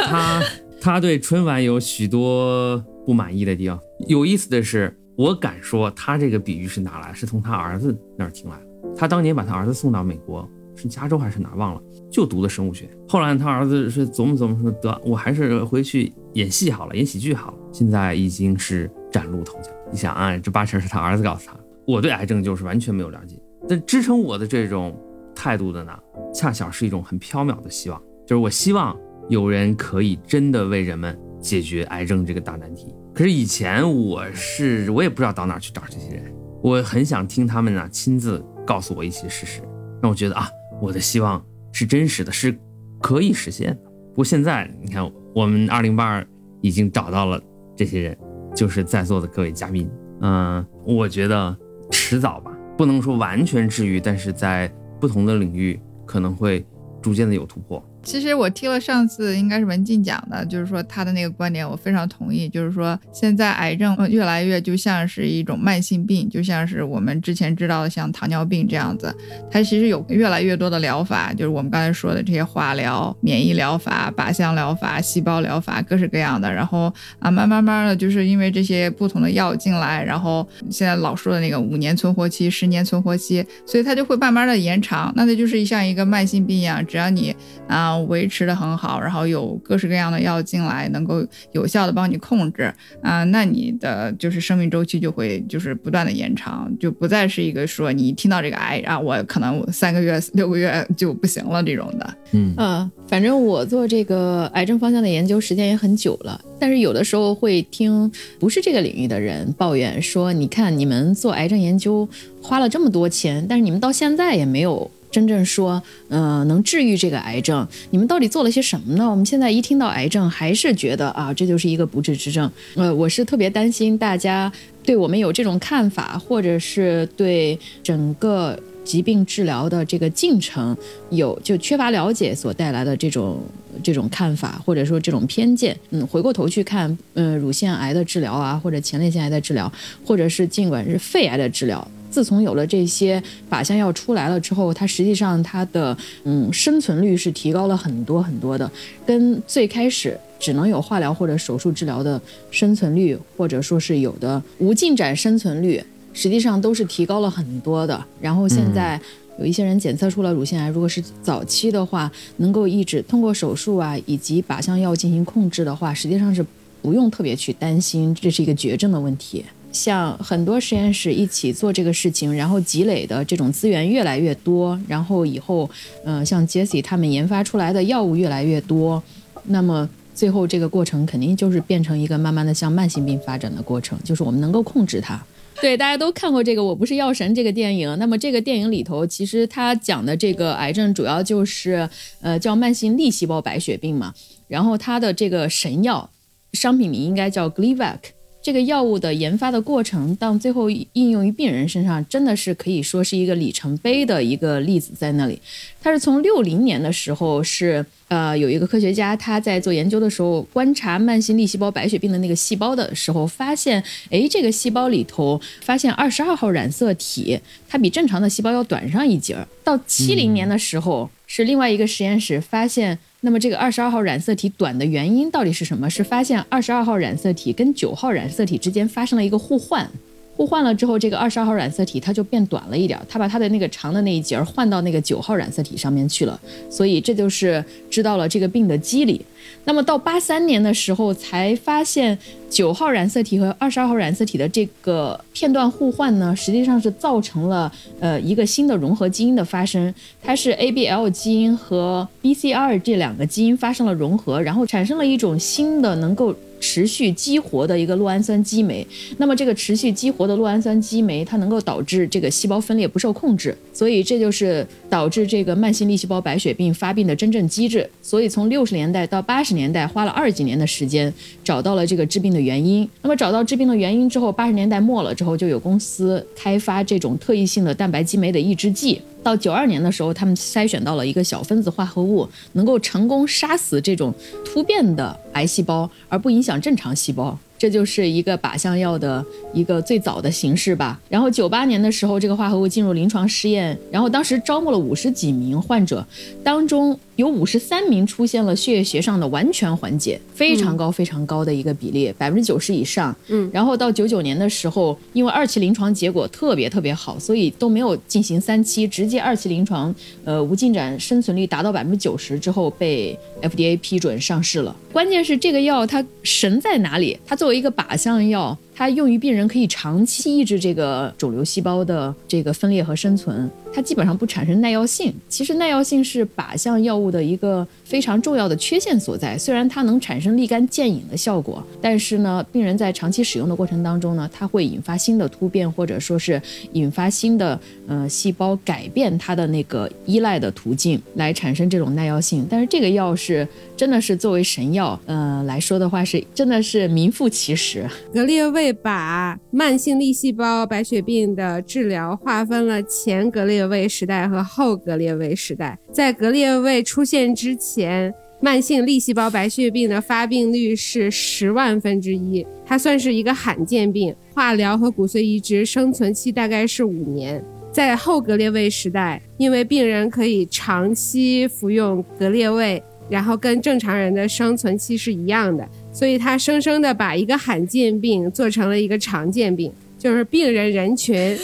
他，他对春晚有许多不满意的地方。有意思的是，我敢说，他这个比喻是哪来？是从他儿子那儿听来的。他当年把他儿子送到美国。是加州还是哪忘了？就读的生物学。后来他儿子是琢磨琢磨说：“得，我还是回去演戏好了，演喜剧好了。”现在已经是崭露头角。你想啊，这八成是他儿子告诉他。我对癌症就是完全没有了解，但支撑我的这种态度的呢，恰巧是一种很缥缈的希望，就是我希望有人可以真的为人们解决癌症这个大难题。可是以前我是我也不知道到哪儿去找这些人，我很想听他们呢亲自告诉我一些事实，让我觉得啊，我的希望是真实的，是可以实现的。不过现在你看，我们二零八二已经找到了这些人，就是在座的各位嘉宾。嗯，我觉得迟早吧，不能说完全治愈，但是在不同的领域可能会逐渐的有突破。其实我听了上次应该是文静讲的，就是说他的那个观点，我非常同意。就是说现在癌症越来越就像是一种慢性病，就像是我们之前知道的像糖尿病这样子，它其实有越来越多的疗法，就是我们刚才说的这些化疗、免疫疗法、靶向疗法、细胞疗法，各式各样的。然后啊，慢慢慢的就是因为这些不同的药进来，然后现在老说的那个五年存活期、十年存活期，所以它就会慢慢的延长。那它就是像一个慢性病一样，只要你啊。维持的很好，然后有各式各样的药进来，能够有效的帮你控制啊，那你的就是生命周期就会就是不断的延长，就不再是一个说你一听到这个癌啊，我可能三个月六个月就不行了这种的。嗯嗯，反正我做这个癌症方向的研究时间也很久了，但是有的时候会听不是这个领域的人抱怨说，你看你们做癌症研究花了这么多钱，但是你们到现在也没有。真正说，嗯，能治愈这个癌症，你们到底做了些什么呢？我们现在一听到癌症，还是觉得啊，这就是一个不治之症。呃，我是特别担心大家对我们有这种看法，或者是对整个疾病治疗的这个进程有就缺乏了解所带来的这种这种看法，或者说这种偏见。嗯，回过头去看，嗯，乳腺癌的治疗啊，或者前列腺癌的治疗，或者是尽管是肺癌的治疗。自从有了这些靶向药出来了之后，它实际上它的嗯生存率是提高了很多很多的，跟最开始只能有化疗或者手术治疗的生存率，或者说是有的无进展生存率，实际上都是提高了很多的。然后现在有一些人检测出了乳腺癌，如果是早期的话，能够抑制通过手术啊以及靶向药进行控制的话，实际上是不用特别去担心这是一个绝症的问题。像很多实验室一起做这个事情，然后积累的这种资源越来越多，然后以后，嗯，像 Jesse 他们研发出来的药物越来越多，那么最后这个过程肯定就是变成一个慢慢的向慢性病发展的过程，就是我们能够控制它。对，大家都看过这个《我不是药神》这个电影，那么这个电影里头其实它讲的这个癌症主要就是，呃，叫慢性粒细胞白血病嘛，然后它的这个神药，商品名应该叫 Gleevec。这个药物的研发的过程，到最后应用于病人身上，真的是可以说是一个里程碑的一个例子在那里。它是从六零年的时候，是呃有一个科学家他在做研究的时候，观察慢性粒细胞白血病的那个细胞的时候，发现，哎，这个细胞里头发现二十二号染色体，它比正常的细胞要短上一截儿。到七零年的时候，是另外一个实验室发现。那么这个二十二号染色体短的原因到底是什么？是发现二十二号染色体跟九号染色体之间发生了一个互换，互换了之后，这个二十二号染色体它就变短了一点，它把它的那个长的那一节换到那个九号染色体上面去了，所以这就是知道了这个病的机理。那么到八三年的时候，才发现九号染色体和二十二号染色体的这个片段互换呢，实际上是造成了呃一个新的融合基因的发生。它是 ABL 基因和 BCR 这两个基因发生了融合，然后产生了一种新的能够持续激活的一个酪氨酸激酶。那么这个持续激活的酪氨酸激酶，它能够导致这个细胞分裂不受控制，所以这就是导致这个慢性粒细胞白血病发病的真正机制。所以从六十年代到八十年代花了二几年的时间，找到了这个致病的原因。那么找到致病的原因之后，八十年代末了之后，就有公司开发这种特异性的蛋白激酶的抑制剂。到九二年的时候，他们筛选到了一个小分子化合物，能够成功杀死这种突变的癌细胞，而不影响正常细胞。这就是一个靶向药的一个最早的形式吧。然后九八年的时候，这个化合物进入临床试验，然后当时招募了五十几名患者，当中有五十三名出现了血液学上的完全缓解，非常高非常高的一个比例，百分之九十以上。嗯。然后到九九年的时候，因为二期临床结果特别特别好，所以都没有进行三期，直接二期临床，呃，无进展生存率达到百分之九十之后被 FDA 批准上市了。关键是这个药它神在哪里？它作为一个靶向药，它用于病人可以长期抑制这个肿瘤细胞的这个分裂和生存，它基本上不产生耐药性。其实耐药性是靶向药物的一个非常重要的缺陷所在。虽然它能产生立竿见影的效果，但是呢，病人在长期使用的过程当中呢，它会引发新的突变，或者说是引发新的呃细胞改变它的那个依赖的途径，来产生这种耐药性。但是这个药是真的是作为神药，呃来说的话是真的是名副其实。格列卫会把慢性粒细胞白血病的治疗划分了前格列卫时代和后格列卫时代。在格列卫出现之前，慢性粒细胞白血病的发病率是十万分之一，它算是一个罕见病。化疗和骨髓移植生存期大概是五年。在后格列卫时代，因为病人可以长期服用格列卫，然后跟正常人的生存期是一样的。所以他生生的把一个罕见病做成了一个常见病，就是病人人群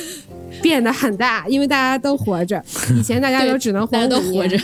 变得很大，因为大家都活着。以前大家都只能活大家都活着，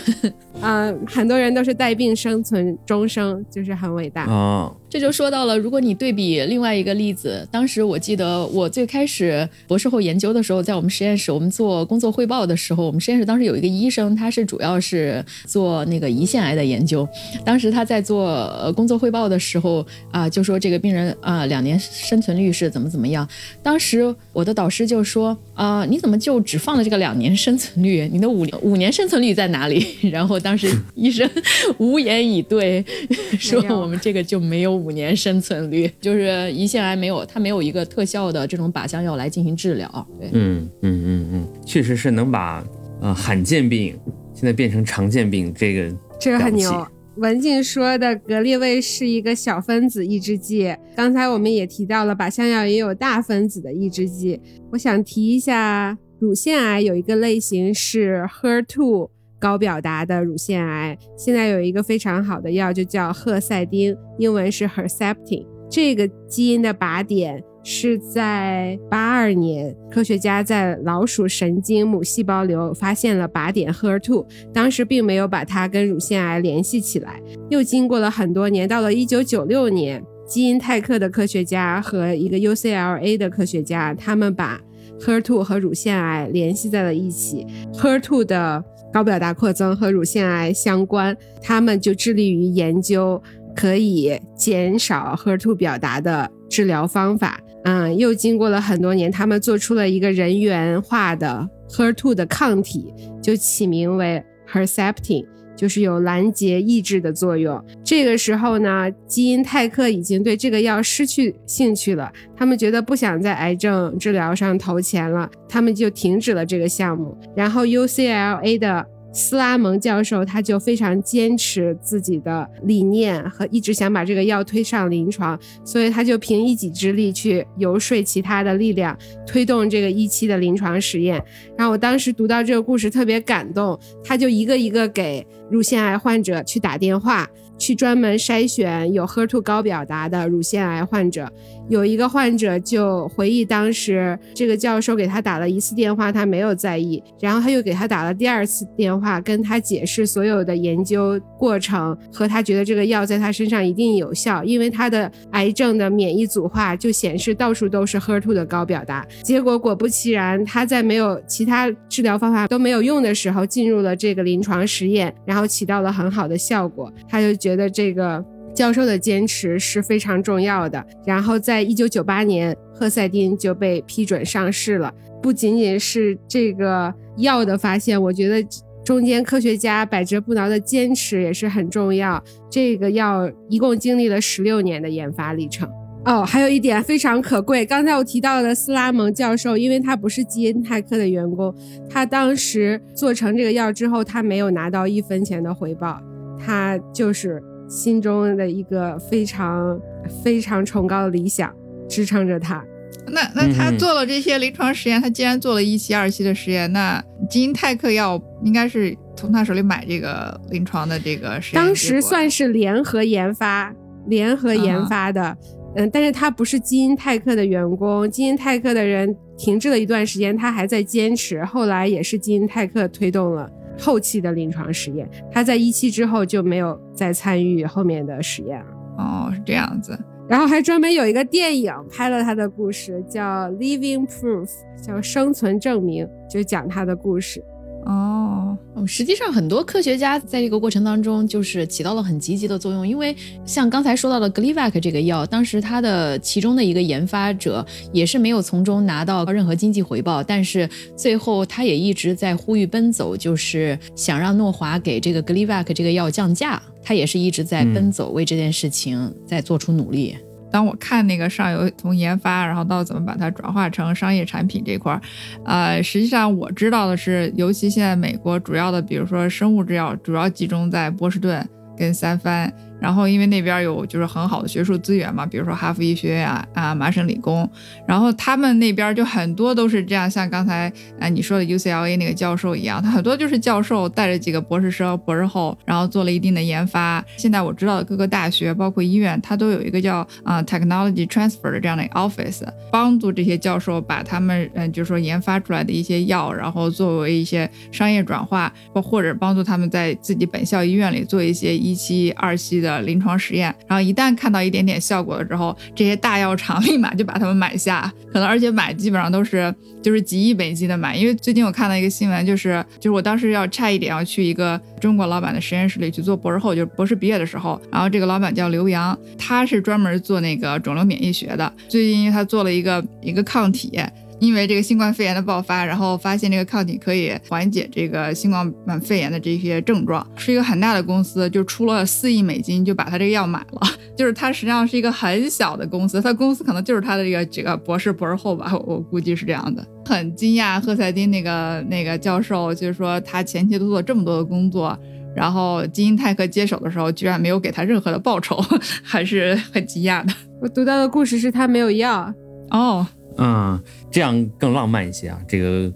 嗯，很多人都是带病生存终生，就是很伟大。哦，这就说到了，如果你对比另外一个例子，当时我记得我最开始博士后研究的时候，在我们实验室，我们做工作汇报的时候，我们实验室当时有一个医生，他是主要是做那个胰腺癌的研究。当时他在做呃工作汇报的时候啊、就说这个病人啊、两年生存率是怎么怎么样。当时我的导师就说啊、你怎么就只放了这个两年生存率？你的五五年生存率在哪里？然后当时医生 无言以对，说我们这个就没有五年生存率，就是胰腺癌没有，它没有一个特效的这种靶向药来进行治疗。对，嗯嗯嗯嗯，确实是能把呃罕见病现在变成常见病，这个这个很牛。文静说的格列卫是一个小分子抑制剂，刚才我们也提到了靶向药也有大分子的抑制剂。我想提一下，乳腺癌有一个类型是 HER2 高表达的乳腺癌，现在有一个非常好的药就叫赫赛丁，英文是 Herceptin。这个基因的靶点是在八二年，科学家在老鼠神经母细胞瘤发现了靶点 HER2，当时并没有把它跟乳腺癌联系起来。又经过了很多年，到了一九九六年，基因泰克的科学家和一个 UCLA 的科学家，他们把 HER2 和乳腺癌联系在了一起。HER2 的高表达扩增和乳腺癌相关，他们就致力于研究可以减少 HER2 表达的治疗方法。嗯，又经过了很多年，他们做出了一个人源化的 HER2 的抗体，就起名为 Herceptin。就是有拦截抑制的作用。这个时候呢，基因泰克已经对这个药失去兴趣了，他们觉得不想在癌症治疗上投钱了，他们就停止了这个项目。然后 UCLA 的斯拉蒙教授他就非常坚持自己的理念和一直想把这个药推上临床，所以他就凭一己之力去游说其他的力量，推动这个一期的临床实验。然后我当时读到这个故事特别感动，他就一个一个给乳腺癌患者去打电话，去专门筛选有 HER2 高表达的乳腺癌患者。有一个患者就回忆，当时这个教授给他打了一次电话，他没有在意，然后他又给他打了第二次电话，跟他解释所有的研究过程和他觉得这个药在他身上一定有效，因为他的癌症的免疫组化就显示到处都是 HER2 的高表达。结果果不其然，他在没有其他治疗方法都没有用的时候，进入了这个临床实验，然后起到了很好的效果。他就觉得这个。教授的坚持是非常重要的。然后，在一九九八年，赫赛丁就被批准上市了。不仅仅是这个药的发现，我觉得中间科学家百折不挠的坚持也是很重要。这个药一共经历了十六年的研发历程。哦，还有一点非常可贵，刚才我提到的斯拉蒙教授，因为他不是基因泰克的员工，他当时做成这个药之后，他没有拿到一分钱的回报，他就是。心中的一个非常非常崇高的理想支撑着他。那那他嗯做了这些临床实验，他既然做了一期、二期的实验，那基因泰克药应该是从他手里买这个临床的这个实验当时算是联合研发，联合研发的。嗯，但是他不是基因泰克的员工，基因泰克的人停滞了一段时间，他还在坚持。后来也是基因泰克推动了后期的临床实验，他在一期之后就没有再参与后面的实验了。哦，是这样子。然后还专门有一个电影拍了他的故事，叫《Living Proof》，叫生存证明，就讲他的故事。哦，嗯，实际上很多科学家在这个过程当中就是起到了很积极的作用，因为像刚才说到的 Gleevec 这个药，当时它的其中的一个研发者也是没有从中拿到任何经济回报，但是最后他也一直在呼吁奔走，就是想让诺华给这个 Gleevec 这个药降价，他也是一直在奔走，为这件事情在做出努力。当我看那个上游从研发，然后到怎么把它转化成商业产品这块儿，呃，实际上我知道的是，尤其现在美国主要的，比如说生物制药，主要集中在波士顿跟三藩。然后，因为那边有就是很好的学术资源嘛，比如说哈佛医学院啊、啊麻省理工，然后他们那边就很多都是这样，像刚才啊你说的 UCLA 那个教授一样，他很多就是教授带着几个博士生、博士后，然后做了一定的研发。现在我知道的各个大学，包括医院，它都有一个叫啊 Technology Transfer 的这样的 office，帮助这些教授把他们嗯就是说研发出来的一些药，然后作为一些商业转化，或或者帮助他们在自己本校医院里做一些一期、二期的。的临床实验，然后一旦看到一点点效果了之后，这些大药厂 立马就把他们买下，可能而且买基本上都是就是几亿美金的买。因为最近我看到一个新闻，就是就是我当时要差一点要去一个中国老板的实验室里去做博士后，就是博士毕业的时候，然后这个老板叫刘洋，他是专门做那个肿瘤免疫学的，最近因为他做了一个一个抗体。因为这个新冠肺炎的爆发，然后发现这个抗体可以缓解这个新冠肺炎的这些症状，是一个很大的公司，就出了四亿美金就把他这个药买了。就是他实际上是一个很小的公司，他公司可能就是他的这个这个博士、博士后吧，我估计是这样的。很惊讶，赫塞丁那个那个教授就是说他前期都做这么多的工作，然后基因泰克接手的时候居然没有给他任何的报酬，还是很惊讶的。我读到的故事是他没有药哦。嗯，这样更浪漫一些啊！这个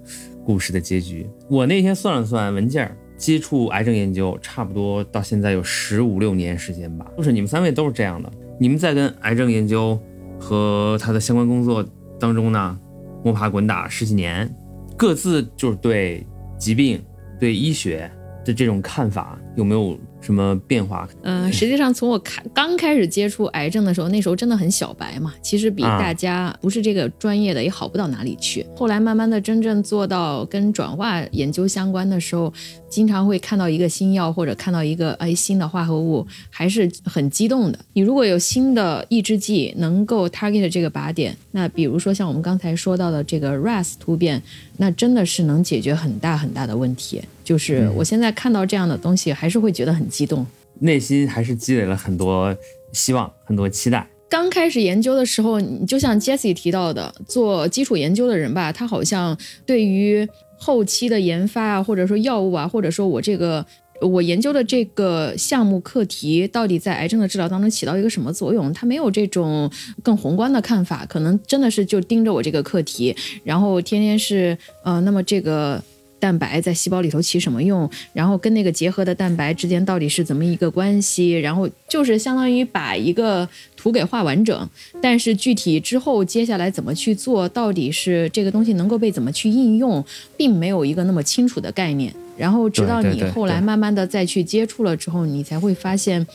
故事的结局，我那天算了算文件，接触癌症研究差不多到现在有十五六年时间吧。就是你们三位都是这样的，你们在跟癌症研究和他的相关工作当中呢，摸爬滚打十几年，各自就是对疾病、对医学的这种看法有没有？什么变化？嗯，实际上从我开刚开始接触癌症的时候，那时候真的很小白嘛，其实比大家不是这个专业的也好不到哪里去。后来慢慢的真正做到跟转化研究相关的时候，经常会看到一个新药或者看到一个哎新的化合物，还是很激动的。你如果有新的抑制剂能够 target 这个靶点，那比如说像我们刚才说到的这个 RAS 突变，那真的是能解决很大很大的问题。就是我现在看到这样的东西，还是会觉得很激动，内心还是积累了很多希望、很多期待。刚开始研究的时候，你就像 Jesse 提到的，做基础研究的人吧，他好像对于后期的研发啊，或者说药物啊，或者说我这个我研究的这个项目课题，到底在癌症的治疗当中起到一个什么作用，他没有这种更宏观的看法，可能真的是就盯着我这个课题，然后天天是呃，那么这个。蛋白在细胞里头起什么用？然后跟那个结合的蛋白之间到底是怎么一个关系？然后就是相当于把一个图给画完整，但是具体之后接下来怎么去做，到底是这个东西能够被怎么去应用，并没有一个那么清楚的概念。然后直到你后来慢慢的再去接触了之后，你才会发现，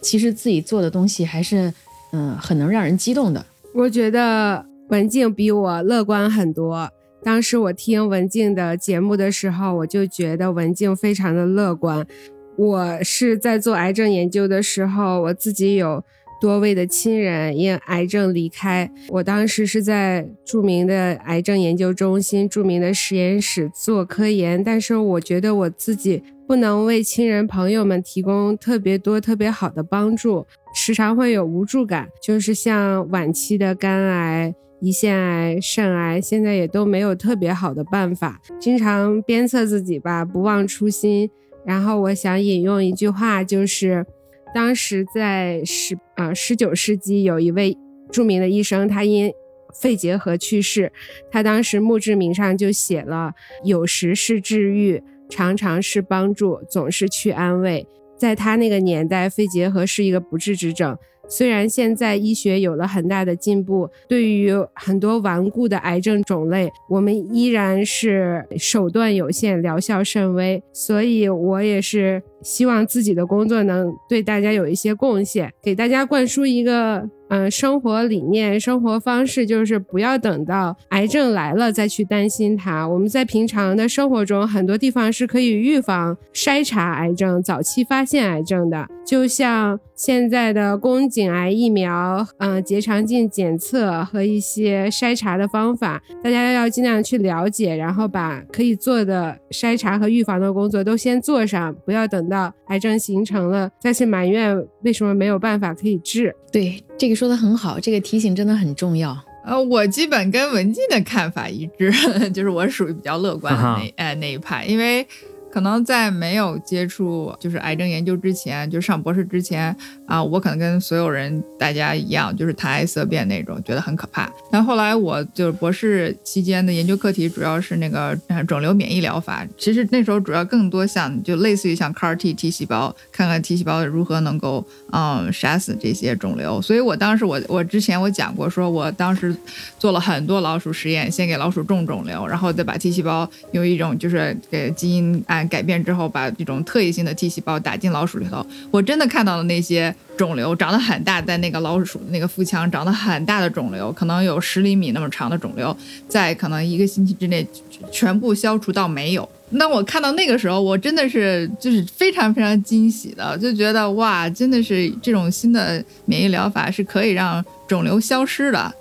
其实自己做的东西还是嗯很能让人激动的。我觉得文静比我乐观很多。当时我听文静的节目的时候，我就觉得文静非常的乐观。我是在做癌症研究的时候，我自己有多位的亲人因癌症离开。我当时是在著名的癌症研究中心、著名的实验室做科研，但是我觉得我自己不能为亲人朋友们提供特别多、特别好的帮助，时常会有无助感，就是像晚期的肝癌。胰腺癌、肾癌现在也都没有特别好的办法，经常鞭策自己吧，不忘初心。然后我想引用一句话，就是当时在十啊十九世纪，有一位著名的医生，他因肺结核去世，他当时墓志铭上就写了：有时是治愈，常常是帮助，总是去安慰。在他那个年代，肺结核是一个不治之症。虽然现在医学有了很大的进步，对于很多顽固的癌症种类，我们依然是手段有限，疗效甚微。所以，我也是希望自己的工作能对大家有一些贡献，给大家灌输一个嗯，生活理念、生活方式，就是不要等到癌症来了再去担心它。我们在平常的生活中，很多地方是可以预防、筛查癌症、早期发现癌症的。就像现在的宫颈癌疫苗、嗯，结肠镜检测和一些筛查的方法，大家要尽量去了解，然后把可以做的筛查和预防的工作都先做上，不要等到癌症形成了再去埋怨为什么没有办法可以治。对，这个说的很好，这个提醒真的很重要。呃，我基本跟文静的看法一致，就是我属于比较乐观的那哎那一派，因为。可能在没有接触就是癌症研究之前，就上博士之前啊，我可能跟所有人大家一样，就是谈癌色变那种，觉得很可怕。但后来我就是博士期间的研究课题主要是那个肿瘤免疫疗法，其实那时候主要更多像就类似于像 CAR T T 细胞，看看 T 细胞如何能够嗯杀死这些肿瘤。所以我当时我我之前我讲过，说我当时做了很多老鼠实验，先给老鼠种肿瘤，然后再把 T 细胞用一种就是给基因按。改变之后，把这种特异性的 T 细胞打进老鼠里头，我真的看到了那些肿瘤长得很大，在那个老鼠那个腹腔长得很大的肿瘤，可能有十厘米那么长的肿瘤，在可能一个星期之内全部消除到没有。那我看到那个时候，我真的是就是非常非常惊喜的，就觉得哇，真的是这种新的免疫疗法是可以让肿瘤消失的。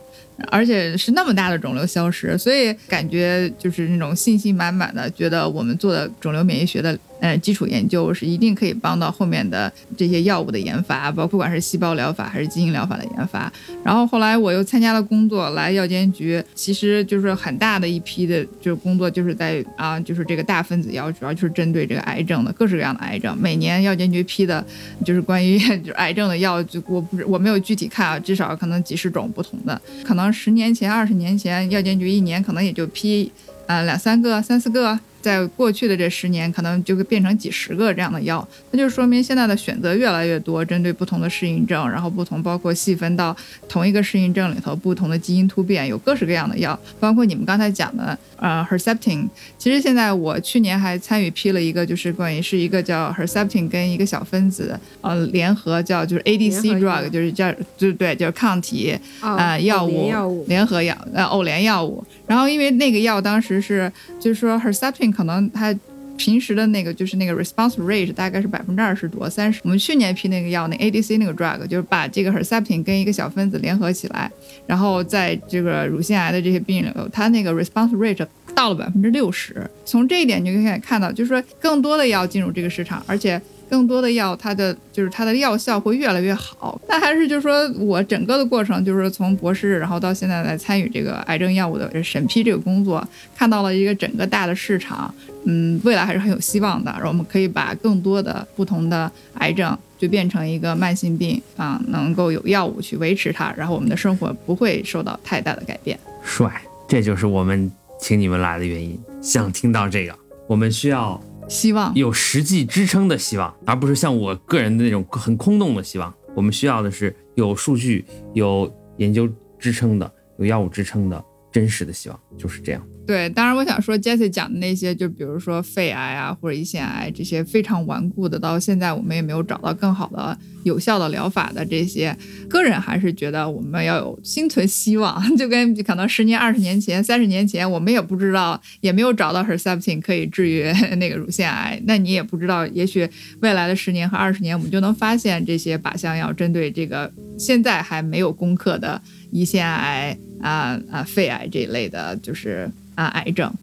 而且是那么大的肿瘤消失，所以感觉就是那种信心满满的，觉得我们做的肿瘤免疫学的。呃，基础研究是一定可以帮到后面的这些药物的研发，包括不管是细胞疗法还是基因疗法的研发。然后后来我又参加了工作，来药监局，其实就是很大的一批的，就是工作就是在啊，就是这个大分子药，主要就是针对这个癌症的各式各样的癌症。每年药监局批的，就是关于 就是癌症的药，就我不是我没有具体看啊，至少可能几十种不同的。可能十年前、二十年前，药监局一年可能也就批啊两三个、三四个。在过去的这十年，可能就会变成几十个这样的药，那就说明现在的选择越来越多，针对不同的适应症，然后不同包括细分到同一个适应症里头不同的基因突变，有各式各样的药，包括你们刚才讲的呃 Herceptin。其实现在我去年还参与批了一个，就是关于是一个叫 Herceptin 跟一个小分子呃联合叫就是 ADC drug，就是叫就对，就是抗体啊药物联合药呃偶联药物。然后因为那个药当时是就是说 Herceptin。可能它平时的那个就是那个 response rate 大概是百分之二十多三十。我们去年批那个药，那 ADC 那个 drug 就是把这个 Herceptin 跟一个小分子联合起来，然后在这个乳腺癌的这些病人里，它那个 response rate 到了百分之六十。从这一点你就可以看到，就是说更多的药进入这个市场，而且。更多的药，它的就是它的药效会越来越好。但还是就是说我整个的过程，就是从博士，然后到现在来参与这个癌症药物的审批这个工作，看到了一个整个大的市场，嗯，未来还是很有希望的。然后我们可以把更多的不同的癌症就变成一个慢性病啊，能够有药物去维持它，然后我们的生活不会受到太大的改变。帅，这就是我们请你们来的原因。想听到这个，我们需要。希望有实际支撑的希望，而不是像我个人的那种很空洞的希望。我们需要的是有数据、有研究支撑的、有药物支撑的真实的希望，就是这样。对，当然我想说，Jesse 讲的那些，就比如说肺癌啊，或者胰腺癌这些非常顽固的，到现在我们也没有找到更好的、有效的疗法的这些，个人还是觉得我们要有心存希望。就跟可能十年、二十年前、三十年前，我们也不知道，也没有找到 Herceptin 可以治愈 那个乳腺癌，那你也不知道，也许未来的十年和二十年，我们就能发现这些靶向药针对这个现在还没有攻克的胰腺癌啊啊、肺癌这一类的，就是。啊，癌症，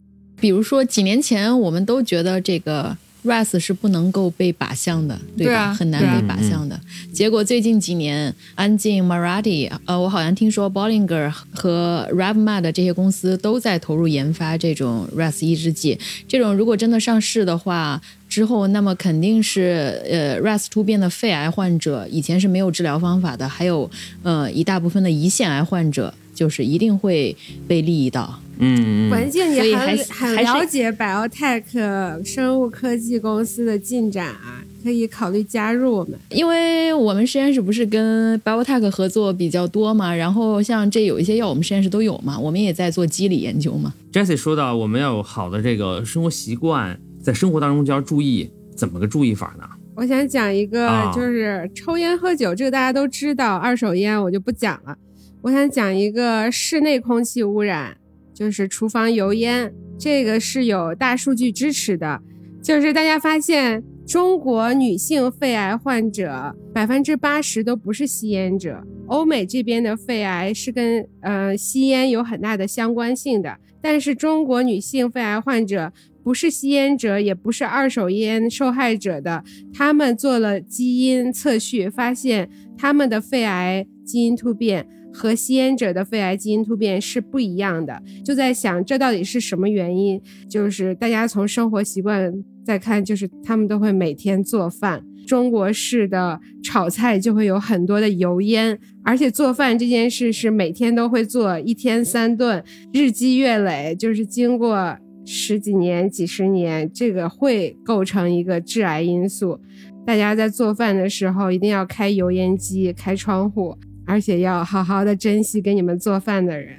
比如说几年前我们都觉得这个 RAS 是不能够被靶向的，对吧？很难被靶向的。结果最近几年，安静、Maradi，呃，我好像听说 Bollinger 和 Ravmad 这些公司都在投入研发这种 RAS 抑制剂。这种如果真的上市的话，之后那么肯定是呃 RAS 突变的肺癌患者，以前是没有治疗方法的，还有呃一大部分的胰腺癌患者，就是一定会被利益到。嗯，文静，你很很了解 Biotech 生物科技公司的进展啊，可以考虑加入我们。因为我们实验室不是跟 Biotech 合作比较多嘛，然后像这有一些药，我们实验室都有嘛，我们也在做机理研究嘛。Jesse 说到，我们要有好的这个生活习惯，在生活当中就要注意，怎么个注意法呢？我想讲一个啊，就是抽烟喝酒，这个大家都知道，二手烟我就不讲了。我想讲一个室内空气污染，就是厨房油烟，这个是有大数据支持的。就是大家发现，中国女性肺癌患者百分之八十都不是吸烟者，欧美这边的肺癌是跟呃吸烟有很大的相关性的，但是中国女性肺癌患者不是吸烟者，也不是二手烟受害者的，他们做了基因测序，发现他们的肺癌基因突变和吸烟者的肺癌基因突变是不一样的。就在想，这到底是什么原因？就是大家从生活习惯再看，就是他们都会每天做饭。中国式的炒菜就会有很多的油烟，而且做饭这件事是每天都会做，一天三顿，日积月累，就是经过十几年、几十年，这个会构成一个致癌因素。大家在做饭的时候一定要开油烟机、开窗户，而且要好好的珍惜给你们做饭的人，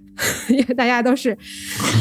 因为大家都是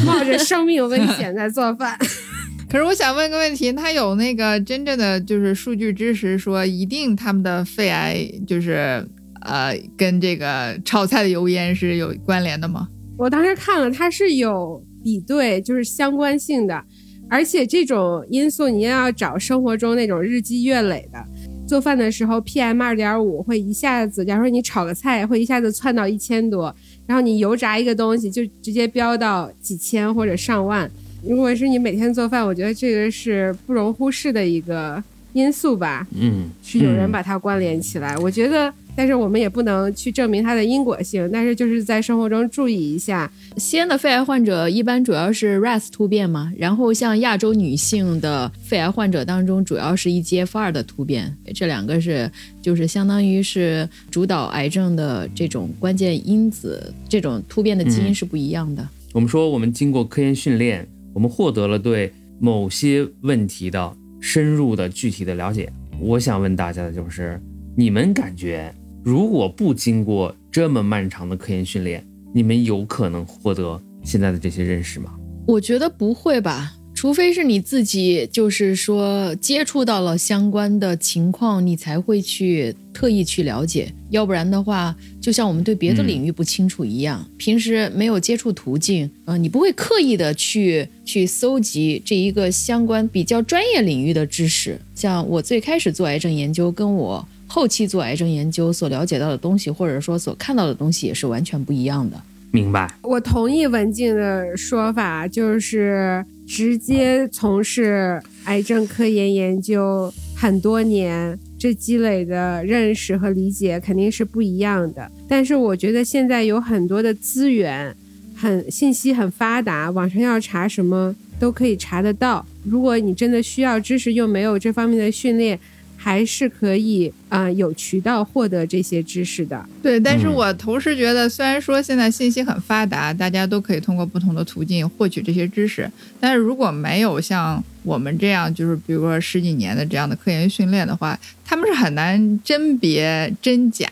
冒着 生命危险在做饭。可是我想问个问题，他有那个真正的就是数据支持说，一定他们的肺癌就是呃跟这个炒菜的油烟是有关联的吗？我当时看了，它是有比对，就是相关性的，而且这种因素你要找生活中那种日积月累的。做饭的时候，PM 二点五会一下子，假如说你炒个菜，会一下子窜到一千多，然后你油炸一个东西就直接飙到几千或者上万。如果是你每天做饭，我觉得这个是不容忽视的一个因素吧。嗯，是有人把它关联起来。我觉得，但是我们也不能去证明它的因果性，但是就是在生活中注意一下。吸烟的肺癌患者一般主要是 RAS 突变嘛，然后像亚洲女性的肺癌患者当中，主要是 EGFR 的突变，这两个是就是相当于是主导癌症的这种关键因子，这种突变的基因是不一样的。我们说我们经过科研训练，我们获得了对某些问题的深入的具体的了解。我想问大家的就是，你们感觉如果不经过这么漫长的科研训练，你们有可能获得现在的这些认识吗？我觉得不会吧，除非是你自己就是说接触到了相关的情况，你才会去特意去了解，要不然的话，就像我们对别的领域不清楚一样，平时没有接触途径，呃，你不会刻意的去去搜集这一个相关比较专业领域的知识。像我最开始做癌症研究，跟我后期做癌症研究所了解到的东西，或者说所看到的东西，也是完全不一样的。明白。我同意文静的说法，就是直接从事癌症科研研究很多年，这积累的认识和理解肯定是不一样的。但是我觉得现在有很多的资源，很信息很发达，网上要查什么都可以查得到。如果你真的需要知识又没有这方面的训练，还是可以啊、呃有渠道获得这些知识的。对，但是嗯我同时觉得，虽然说现在信息很发达，大家都可以通过不同的途径获取这些知识，但是如果没有像我们这样，就是比如说十几年的这样的科研训练的话，他们是很难甄别真假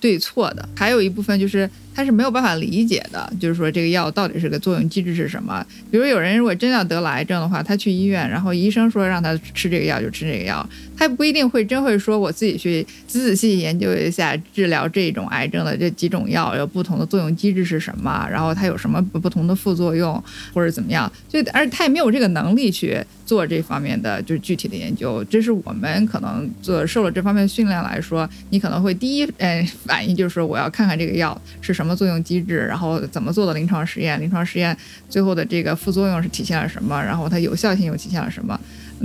对错的。还有一部分就是他是没有办法理解的，就是说这个药到底是个作用机制是什么。比如有人如果真要得了癌症的话，他去医院，然后医生说让他吃这个药就吃这个药，他不一定会真会说我自己去仔仔细细研究一下治疗这种癌症的这几种药有不同的作用机制是什么，然后它有什么不同的副作用或者怎么样，所以而且他也没有这个能力去做这方面的就是具体的研究。这是我们可能做受了这方面训练来说，你可能会第一嗯反应就是说我要看看这个药是什么作用机制，然后怎么做的临床实验，临床实验最后的这个副作用是体现了什么，然后它有效性又体现了什么。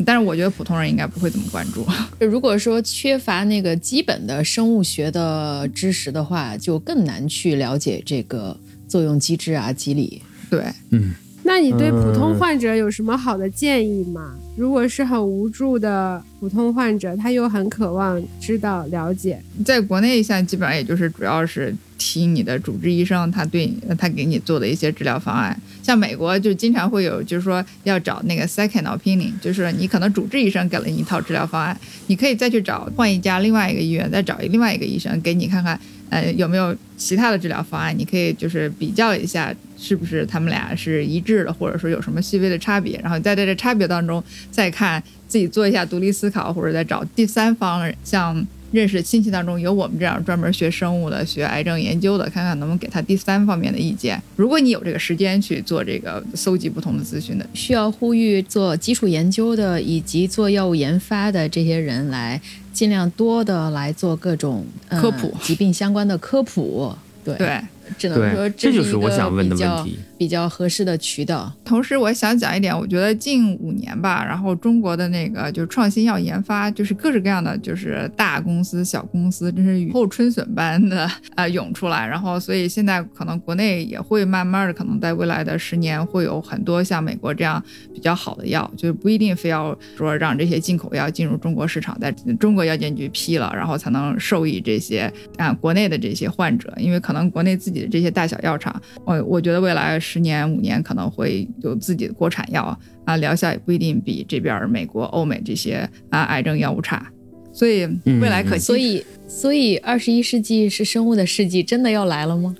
但是我觉得普通人应该不会这么关注。如果说缺乏那个基本的生物学的知识的话，就更难去了解这个作用机制啊、机理。对，嗯，那你对普通嗯患者有什么好的建议吗？如果是很无助的普通患者，他又很渴望知道了解，在国内现在基本上也就是主要是听你的主治医生他对你他给你做的一些治疗方案。像美国就经常会有，就是说要找那个 second opinion，就是你可能主治医生给了你一套治疗方案，你可以再去找换一家另外一个医院，再找另外一个医生给你看看，呃有没有其他的治疗方案，你可以就是比较一下是不是他们俩是一致的，或者说有什么细微的差别，然后在这个差别当中再看自己做一下独立思考，或者再找第三方，像认识亲戚当中有我们这样专门学生物的、学癌症研究的，看看能不能给他第三方面的意见。如果你有这个时间去做这个搜集不同的资讯的，需要呼吁做基础研究的以及做药物研发的这些人来尽量多的来做各种、呃科普疾病相关的科普。对，对。只能说对，这就是我想问的问题。比较合适的渠道。同时，我想讲一点，我觉得近五年吧，然后中国的那个就是创新药研发，就是各式各样的就是大公司、小公司，真是雨后春笋般的呃涌出来。然后，所以现在可能国内也会慢慢的，可能在未来的十年会有很多像美国这样比较好的药，就是不一定非要说让这些进口药进入中国市场，在中国药监局批了，然后才能受益这些啊国内的这些患者，因为可能国内自己的这些大小药厂，我我觉得未来十年五年可能会有自己的国产药啊，疗效也不一定比这边美国、欧美这些啊癌症药物差，所以未来可期。所以，所以二十一世纪是生物的世纪，真的要来了吗？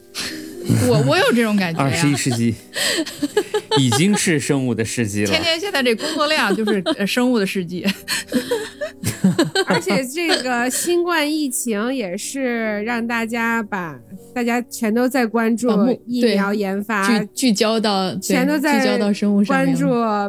我我有这种感觉呀、二十一世纪 已经是生物的世纪了天。天现在这工作量就是 呃生物的世纪。而且这个新冠疫情也是让大家把大家全都在关注疫苗研发，聚聚焦到全都在聚焦到生物上关注。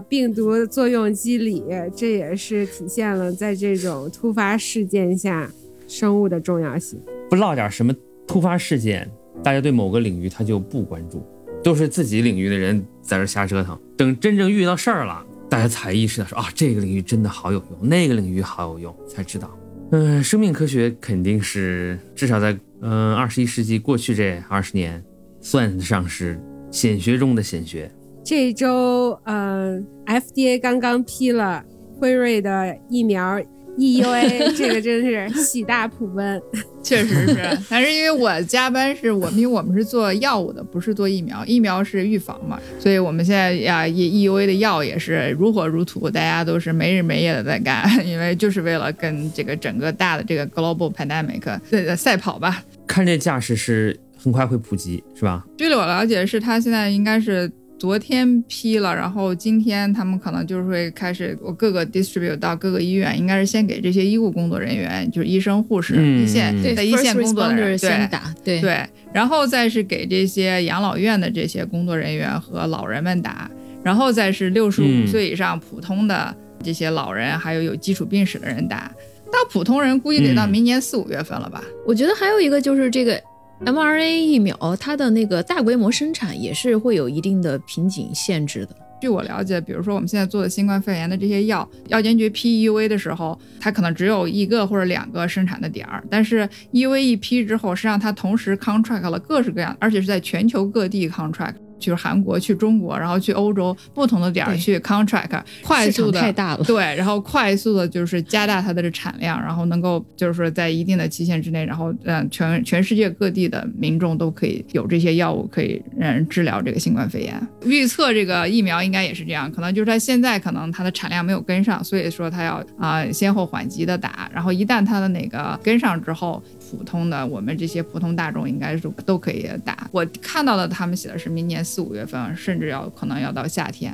病毒作用机理，这也是体现了在这种突发事件下生物的重要性。不落点什么突发事件，大家对某个领域他就不关注，都是自己领域的人在这瞎折腾。等真正遇到事儿了，大家才意识到说啊，这个领域真的好有用，那个领域好有用，才知道。嗯、生命科学肯定是至少在嗯二十一世纪过去这二十年，算得上是显学中的显学。这周，呃，FDA 刚刚批了辉瑞的疫苗 EUA，这个真是喜大普奔。确实是，但是因为我加班是我们，因为我们是做药物的，不是做疫苗，疫苗是预防嘛，所以我们现在呀，E EUA 的药也是如火如荼，大家都是没日没夜的在干，因为就是为了跟这个整个大的这个 global pandemic 对赛跑吧。看这架势是很快会普及，是吧？据我了解，是它现在应该是昨天批了，然后今天他们可能就是会开始，我各个 distribute 到各个医院，应该是先给这些医务工作人员，就是医生、护士、嗯一线对在一线工作的人，对。先打，对对，然后再是给这些养老院的这些工作人员和老人们打，然后再是六十五嗯岁以上普通的这些老人，还有有基础病史的人打。到普通人估计得到嗯明年四五月份了吧？我觉得还有一个就是这个 mRNA 疫苗，它的那个大规模生产也是会有一定的瓶颈限制的。据我了解，比如说我们现在做的新冠肺炎的这些药，药监局批 EUA 的时候，它可能只有一个或者两个生产的点儿，但是 EUA 一批之后，实际上它同时 contract 了各式各样，而且是在全球各地 contract。就是韩国去中国，然后去欧洲不同的点儿去 contract，快速的太大了对，然后快速的就是加大它的这产量，然后能够就是说在一定的期限之内，然后让全全世界各地的民众都可以有这些药物可以让人治疗这个新冠肺炎。预测这个疫苗应该也是这样，可能就是它现在可能它的产量没有跟上，所以说它要啊、先后缓急的打，然后一旦它的那个跟上之后，普通的我们这些普通大众应该是都可以打。我看到的他们写的是明年四五月份，甚至要可能要到夏天。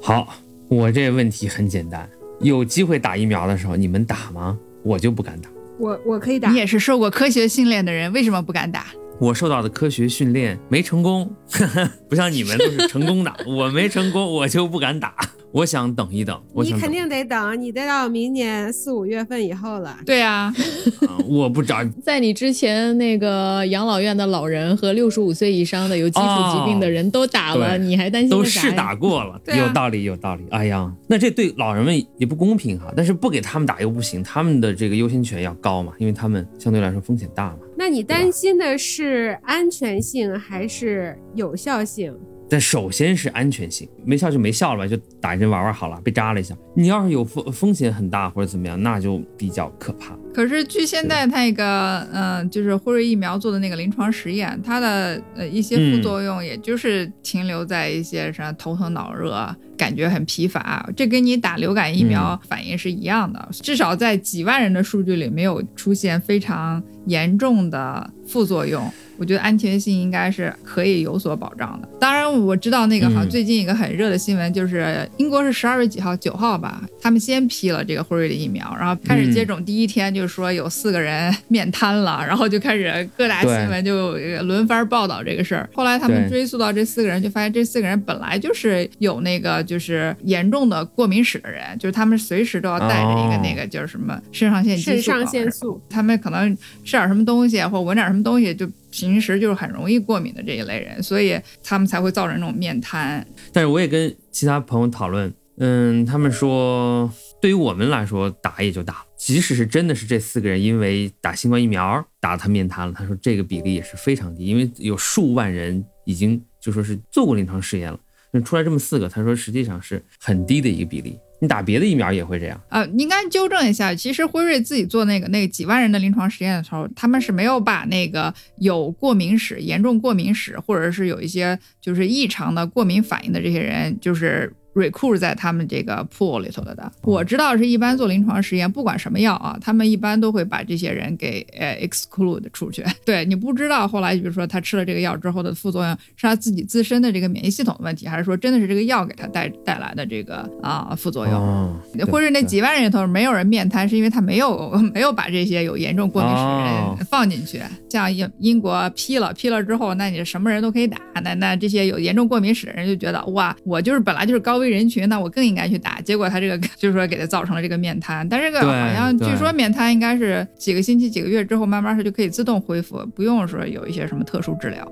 好，我这问题很简单，有机会打疫苗的时候，你们打吗？我就不敢打。我我可以打你，也是受过科学训练的人，为什么不敢打？我受到的科学训练没成功，不像你们都是成功的，我没成功，我就不敢打。我想等一等，我想等你肯定得等，你得到明年四五月份以后了。对啊，啊我不找 在你之前，那个养老院的老人和六十五岁以上的有基础疾病的人都打了，哦你还担心都个啥呀试打过了，对啊有道理，有道理。哎呀，那这对老人们也不公平哈。但是不给他们打又不行，他们的这个优先权要高嘛，因为他们相对来说风险大嘛。那你担心的是安全性还是有效性？但首先是安全性，没效就没效了吧，就打一针玩玩好了，被扎了一下。你要是有风风险很大或者怎么样，那就比较可怕。可是据现在那个，嗯、就是辉瑞疫苗做的那个临床实验，它的呃一些副作用，也就是停留在一些什么头疼脑热，感觉很疲乏，这跟你打流感疫苗反应是一样的。至少在几万人的数据里，没有出现非常严重的副作用。我觉得安全性应该是可以有所保障的。当然，我知道那个好像嗯最近一个很热的新闻，就是英国是十二月几号，九号吧，他们先批了这个辉瑞的疫苗，然后开始接种第一天就说有四个人面瘫了，然后就开始各大新闻就呃轮番报道这个事儿。后来他们追溯到这四个人，就发现这四个人本来就是有那个就是严重的过敏史的人，就是他们随时都要带着一个哦那个就是什么肾上腺激素肾上啊腺素，他们可能吃点什么东西或闻点什么东西，就平时就是很容易过敏的这一类人，所以他们才会造成这种面瘫。但是我也跟其他朋友讨论，嗯，他们说对于我们来说打也就打了，即使是真的是这四个人因为打新冠疫苗打得他面瘫了，他说这个比例也是非常低，因为有数万人已经就说是做过临床试验了，那出来这么四个，他说实际上是很低的一个比例。你打别的疫苗也会这样，呃，应该纠正一下，其实辉瑞自己做那个那个几万人的临床实验的时候，他们是没有把那个有过敏史、严重过敏史，或者是有一些就是异常的过敏反应的这些人，就是 recruit 在他们这个 pool 里头的的。我知道是一般做临床实验，不管什么药啊，他们一般都会把这些人给呃 exclude 出去。对你不知道后来，比如说他吃了这个药之后的副作用，是他自己自身的这个免疫系统的问题，还是说真的是这个药给他带带来的这个啊、副作用？哦，或者那几万人里头没有人面瘫，是因为他没有 没有把这些有严重过敏史的哦人放进去。像英英国批了批了之后，那你什么人都可以打，那那这些有严重过敏史的人就觉得哇，我就是本来就是高危人群，那我更应该去打。结果他这个 就是说给他造成了这个面瘫，但这个好像据说面瘫应该是几个星期几个月之后，慢慢是就可以自动恢复，不用说有一些什么特殊治疗。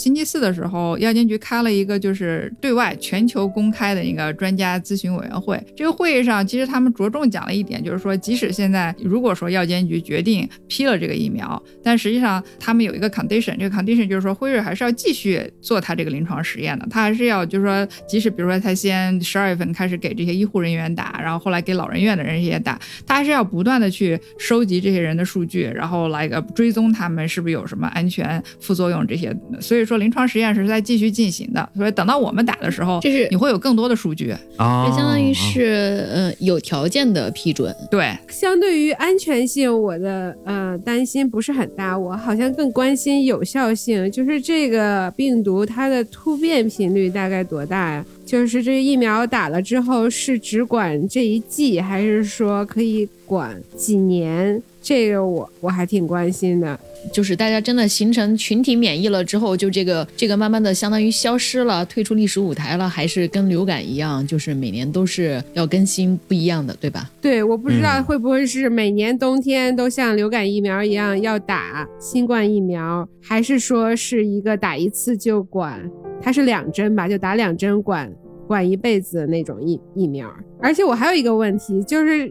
星期四的时候，药监局开了一个就是对外全球公开的一个专家咨询委员会。这个会议上，其实他们着重讲了一点，就是说，即使现在如果说药监局决定批了这个疫苗，但实际上他们有一个 condition，这个 condition 就是说，辉瑞还是要继续做他这个临床实验的，他还是要就是说，即使比如说他先十二月份开始给这些医护人员打，然后后来给老人院的人也打，他还是要不断的去收集这些人的数据，然后来个追踪他们是不是有什么安全副作用这些。所以说临床实验是在继续进行的，所以等到我们打的时候，就是你会有更多的数据。啊，这相当于啊是呃有条件的批准。对，相对于安全性，我的呃担心不是很大，我好像更关心有效性，就是这个病毒它的突变频率大概多大呀？就是这疫苗打了之后是只管这一季，还是说可以管几年？这个我我还挺关心的。就是大家真的形成群体免疫了之后，就这个这个慢慢的相当于消失了，退出历史舞台了，还是跟流感一样，就是每年都是要更新不一样的，对吧？对，我不知道会不会是每年冬天都像流感疫苗一样要打新冠疫苗，还是说是一个打一次就管？它是两针吧，就打两针管管一辈子的那种疫疫苗。而且我还有一个问题，就是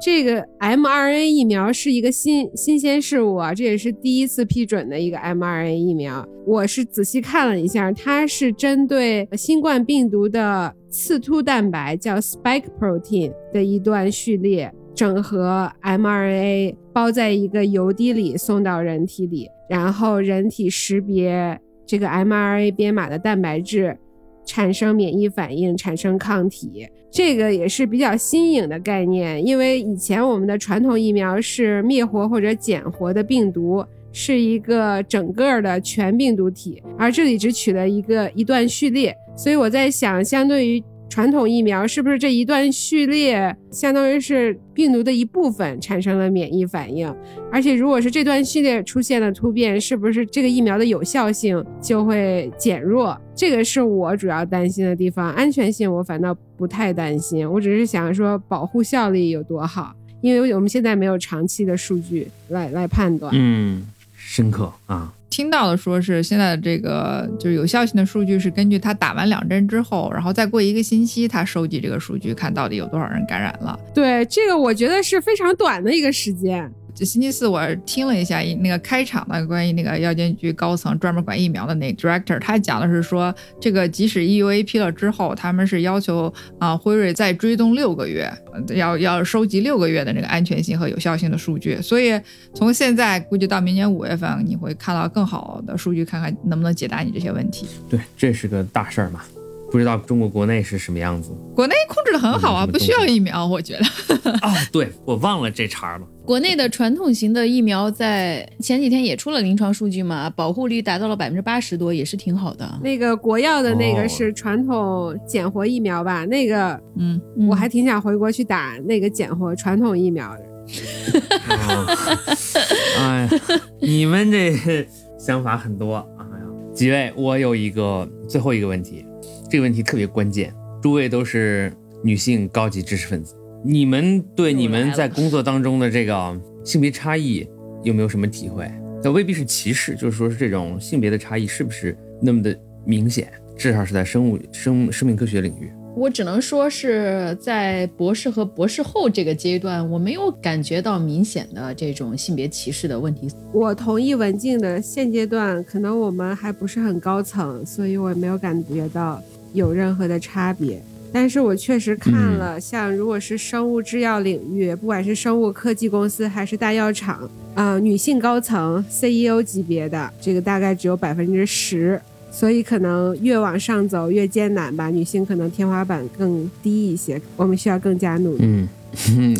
这个 mRNA 疫苗是一个新新鲜事物啊，这也是第一次批准的一个 mRNA 疫苗。我是仔细看了一下，它是针对新冠病毒的刺突蛋白叫 spike protein 的一段序列，整合 mRNA 包在一个油滴里送到人体里，然后人体识别这个 mRNA 编码的蛋白质，产生免疫反应，产生抗体。这个也是比较新颖的概念，因为以前我们的传统疫苗是灭活或者减活的病毒，是一个整个的全病毒体，而这里只取了一个一段序列，所以我在想，相对于传统疫苗，是不是这一段序列相当于是病毒的一部分产生了免疫反应？而且如果是这段序列出现了突变，是不是这个疫苗的有效性就会减弱？这个是我主要担心的地方。安全性我反倒不太担心，我只是想说保护效力有多好，因为我们现在没有长期的数据来来判断。嗯，深刻啊，听到的说是现在的这个就是有效性的数据是根据他打完两针之后，然后再过一个星期，他收集这个数据，看到底有多少人感染了。对，这个我觉得是非常短的一个时间。这星期四我听了一下那个开场的关于那个药监局高层专门管疫苗的那个 director，他讲的是说，这个即使 EUA 批了之后，他们是要求啊、辉瑞再追踪六个月，呃要要收集六个月的那个安全性和有效性的数据。所以从现在估计到明年五月份，你会看到更好的数据，看看能不能解答你这些问题。对，这是个大事儿嘛。不知道中国国内是什么样子国内控制的很好啊，嗯不需要疫苗，我觉得。啊？对我忘了这茬儿了。国内的传统型的疫苗在前几天也出了临床数据嘛，保护率达到了百分之八十多，也是挺好的。那个国药的那哦个是传统减活疫苗吧？那个嗯，我还挺想回国去打那个减活传统疫苗的。哦哎呀，你们这想法很多。哎呀，几位，我有一个最后一个问题，这个问题特别关键。诸位都是女性高级知识分子，你们对你们在工作当中的这个性别差异有没有什么体会？那未必是歧视，就是说是这种性别的差异是不是那么的明显？至少是在生物生生命科学领域。我只能说是在博士和博士后这个阶段，我没有感觉到明显的这种性别歧视的问题。我同意文静的，现阶段可能我们还不是很高层，所以我没有感觉到有任何的差别。但是我确实看了，像如果是生物制药领域，不管是生物科技公司还是大药厂，呃，女性高层 CEO 级别的，这个大概只有百分之十，所以可能越往上走越艰难吧。女性可能天花板更低一些，我们需要更加努力。嗯，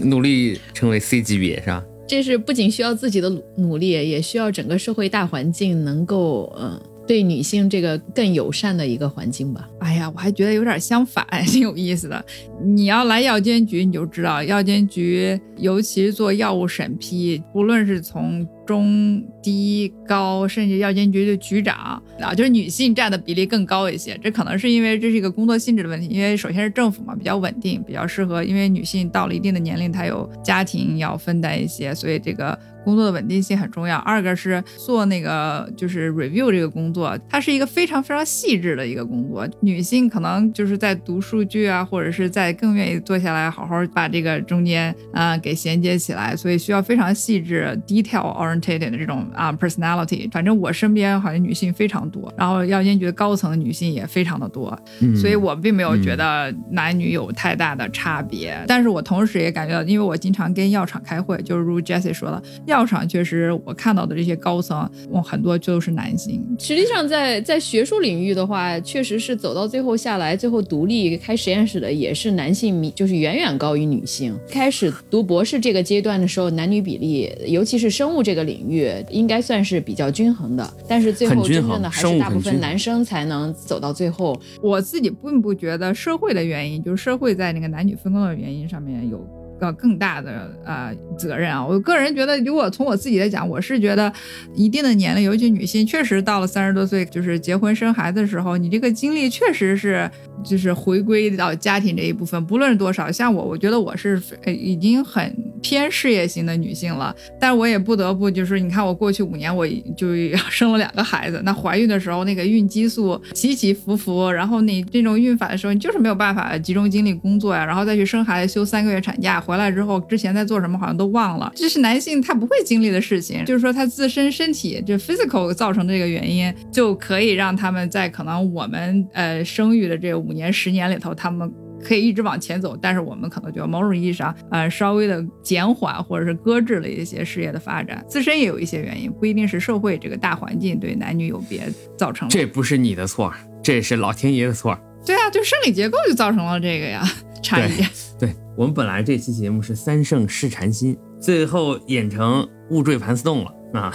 努力成为 C 级别是吧？这是不仅需要自己的努努力，也需要整个社会大环境能够嗯、呃对女性这个更友善的一个环境吧。哎呀，我还觉得有点相反，挺有意思的。你要来药监局，你就知道药监局，尤其是做药物审批，无论是从中低高，甚至药监局的局长啊，就是女性占的比例更高一些。这可能是因为这是一个工作性质的问题，因为首先是政府嘛，比较稳定，比较适合，因为女性到了一定的年龄，她有家庭要分担一些，所以这个。工作的稳定性很重要。二个是做那个就是 review 这个工作，它是一个非常非常细致的一个工作。女性可能就是在读数据啊，或者是在更愿意坐下来好好把这个中间啊、呃、给衔接起来，所以需要非常细致、detail oriented 的这种啊 personality。反正我身边好像女性非常多，然后药监局的高层的女性也非常的多，嗯所以我并没有觉得男女有太大的差别。但是我同时也感觉到，因为我经常跟药厂开会，就是如 Jessie 说的，药厂确实我看到的这些高层，我很多就是男性。实际上在，在学术领域的话，确实是走到最后下来，最后独立开实验室的也是男性，就是远远高于女性。开始读博士这个阶段的时候，男女比例，尤其是生物这个领域，应该算是比较均衡的。但是最后真正的还是大部分男生才能走到最后。我自己并不觉得社会的原因，就是社会在那个男女分工的原因上面有。个更大的呃责任啊！我个人觉得，如果从我自己来讲，我是觉得一定的年龄，尤其女性，确实到了三十多岁，就是结婚生孩子的时候，你这个精力确实是就是回归到家庭这一部分，不论多少。像我，我觉得我是已经很偏事业型的女性了，但我也不得不就是，你看我过去五年我就 生了两个孩子，那怀孕的时候那个孕激素起起伏伏，然后你这种孕反的时候，你就是没有办法集中精力工作呀，然后再去生孩子，休三个月产假。回来之后，之前在做什么好像都忘了，这是男性他不会经历的事情。就是说他自身身体就 physical 造成这个原因，就可以让他们在可能我们呃生育的这五年十年里头，他们可以一直往前走，但是我们可能就某种意义上呃稍微的减缓或者是搁置了一些事业的发展，自身也有一些原因，不一定是社会这个大环境对男女有别造成的。这不是你的错，这是老天爷的错。对啊，就生理结构就造成了这个呀 差异。对我们本来这期节目是三圣试禅心，最后演成误坠盘丝洞了啊！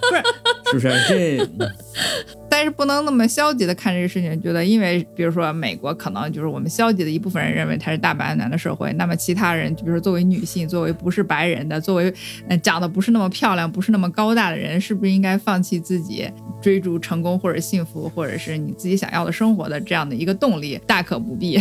不是，是不是这？但是不能那么消极的看这个事情，觉得因为比如说美国可能就是我们消极的一部分人认为它是大白男的社会，那么其他人，就比如说作为女性，作为不是白人的，作为呃长得不是那么漂亮、不是那么高大的人，是不是应该放弃自己追逐成功或者幸福，或者是你自己想要的生活的这样的一个动力？大可不必。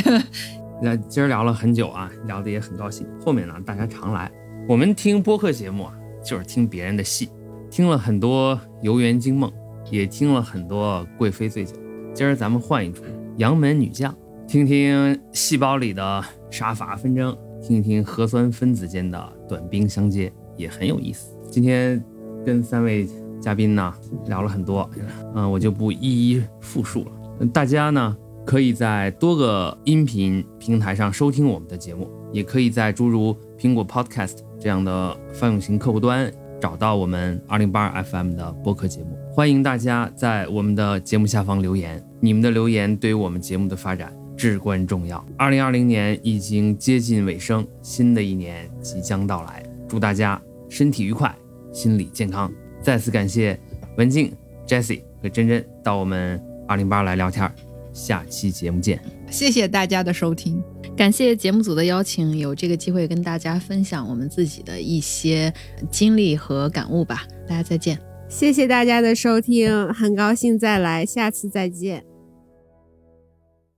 那今儿聊了很久啊，聊得也很高兴。后面呢，大家常来。我们听播客节目啊，就是听别人的戏，听了很多游园惊梦，也听了很多贵妃醉酒。今儿咱们换一出杨门女将，听听细胞里的杀伐纷争，听听核酸分子间的短兵相接，也很有意思。今天跟三位嘉宾呢聊了很多，嗯、我就不一一复述了。大家呢。可以在多个音频平台上收听我们的节目，也可以在诸如苹果 Podcast 这样的泛用型客户端找到我们二零八二 FM 的播客节目。欢迎大家在我们的节目下方留言，你们的留言对于我们节目的发展至关重要。二零二零年已经接近尾声，新的一年即将到来，祝大家身体愉快，心理健康。再次感谢文静、Jessie 和珍珍到我们二零八来聊天，下期节目见。谢谢大家的收听。感谢节目组的邀请，有这个机会跟大家分享我们自己的一些经历和感悟吧。大家再见。谢谢大家的收听，很高兴再来，下次再见。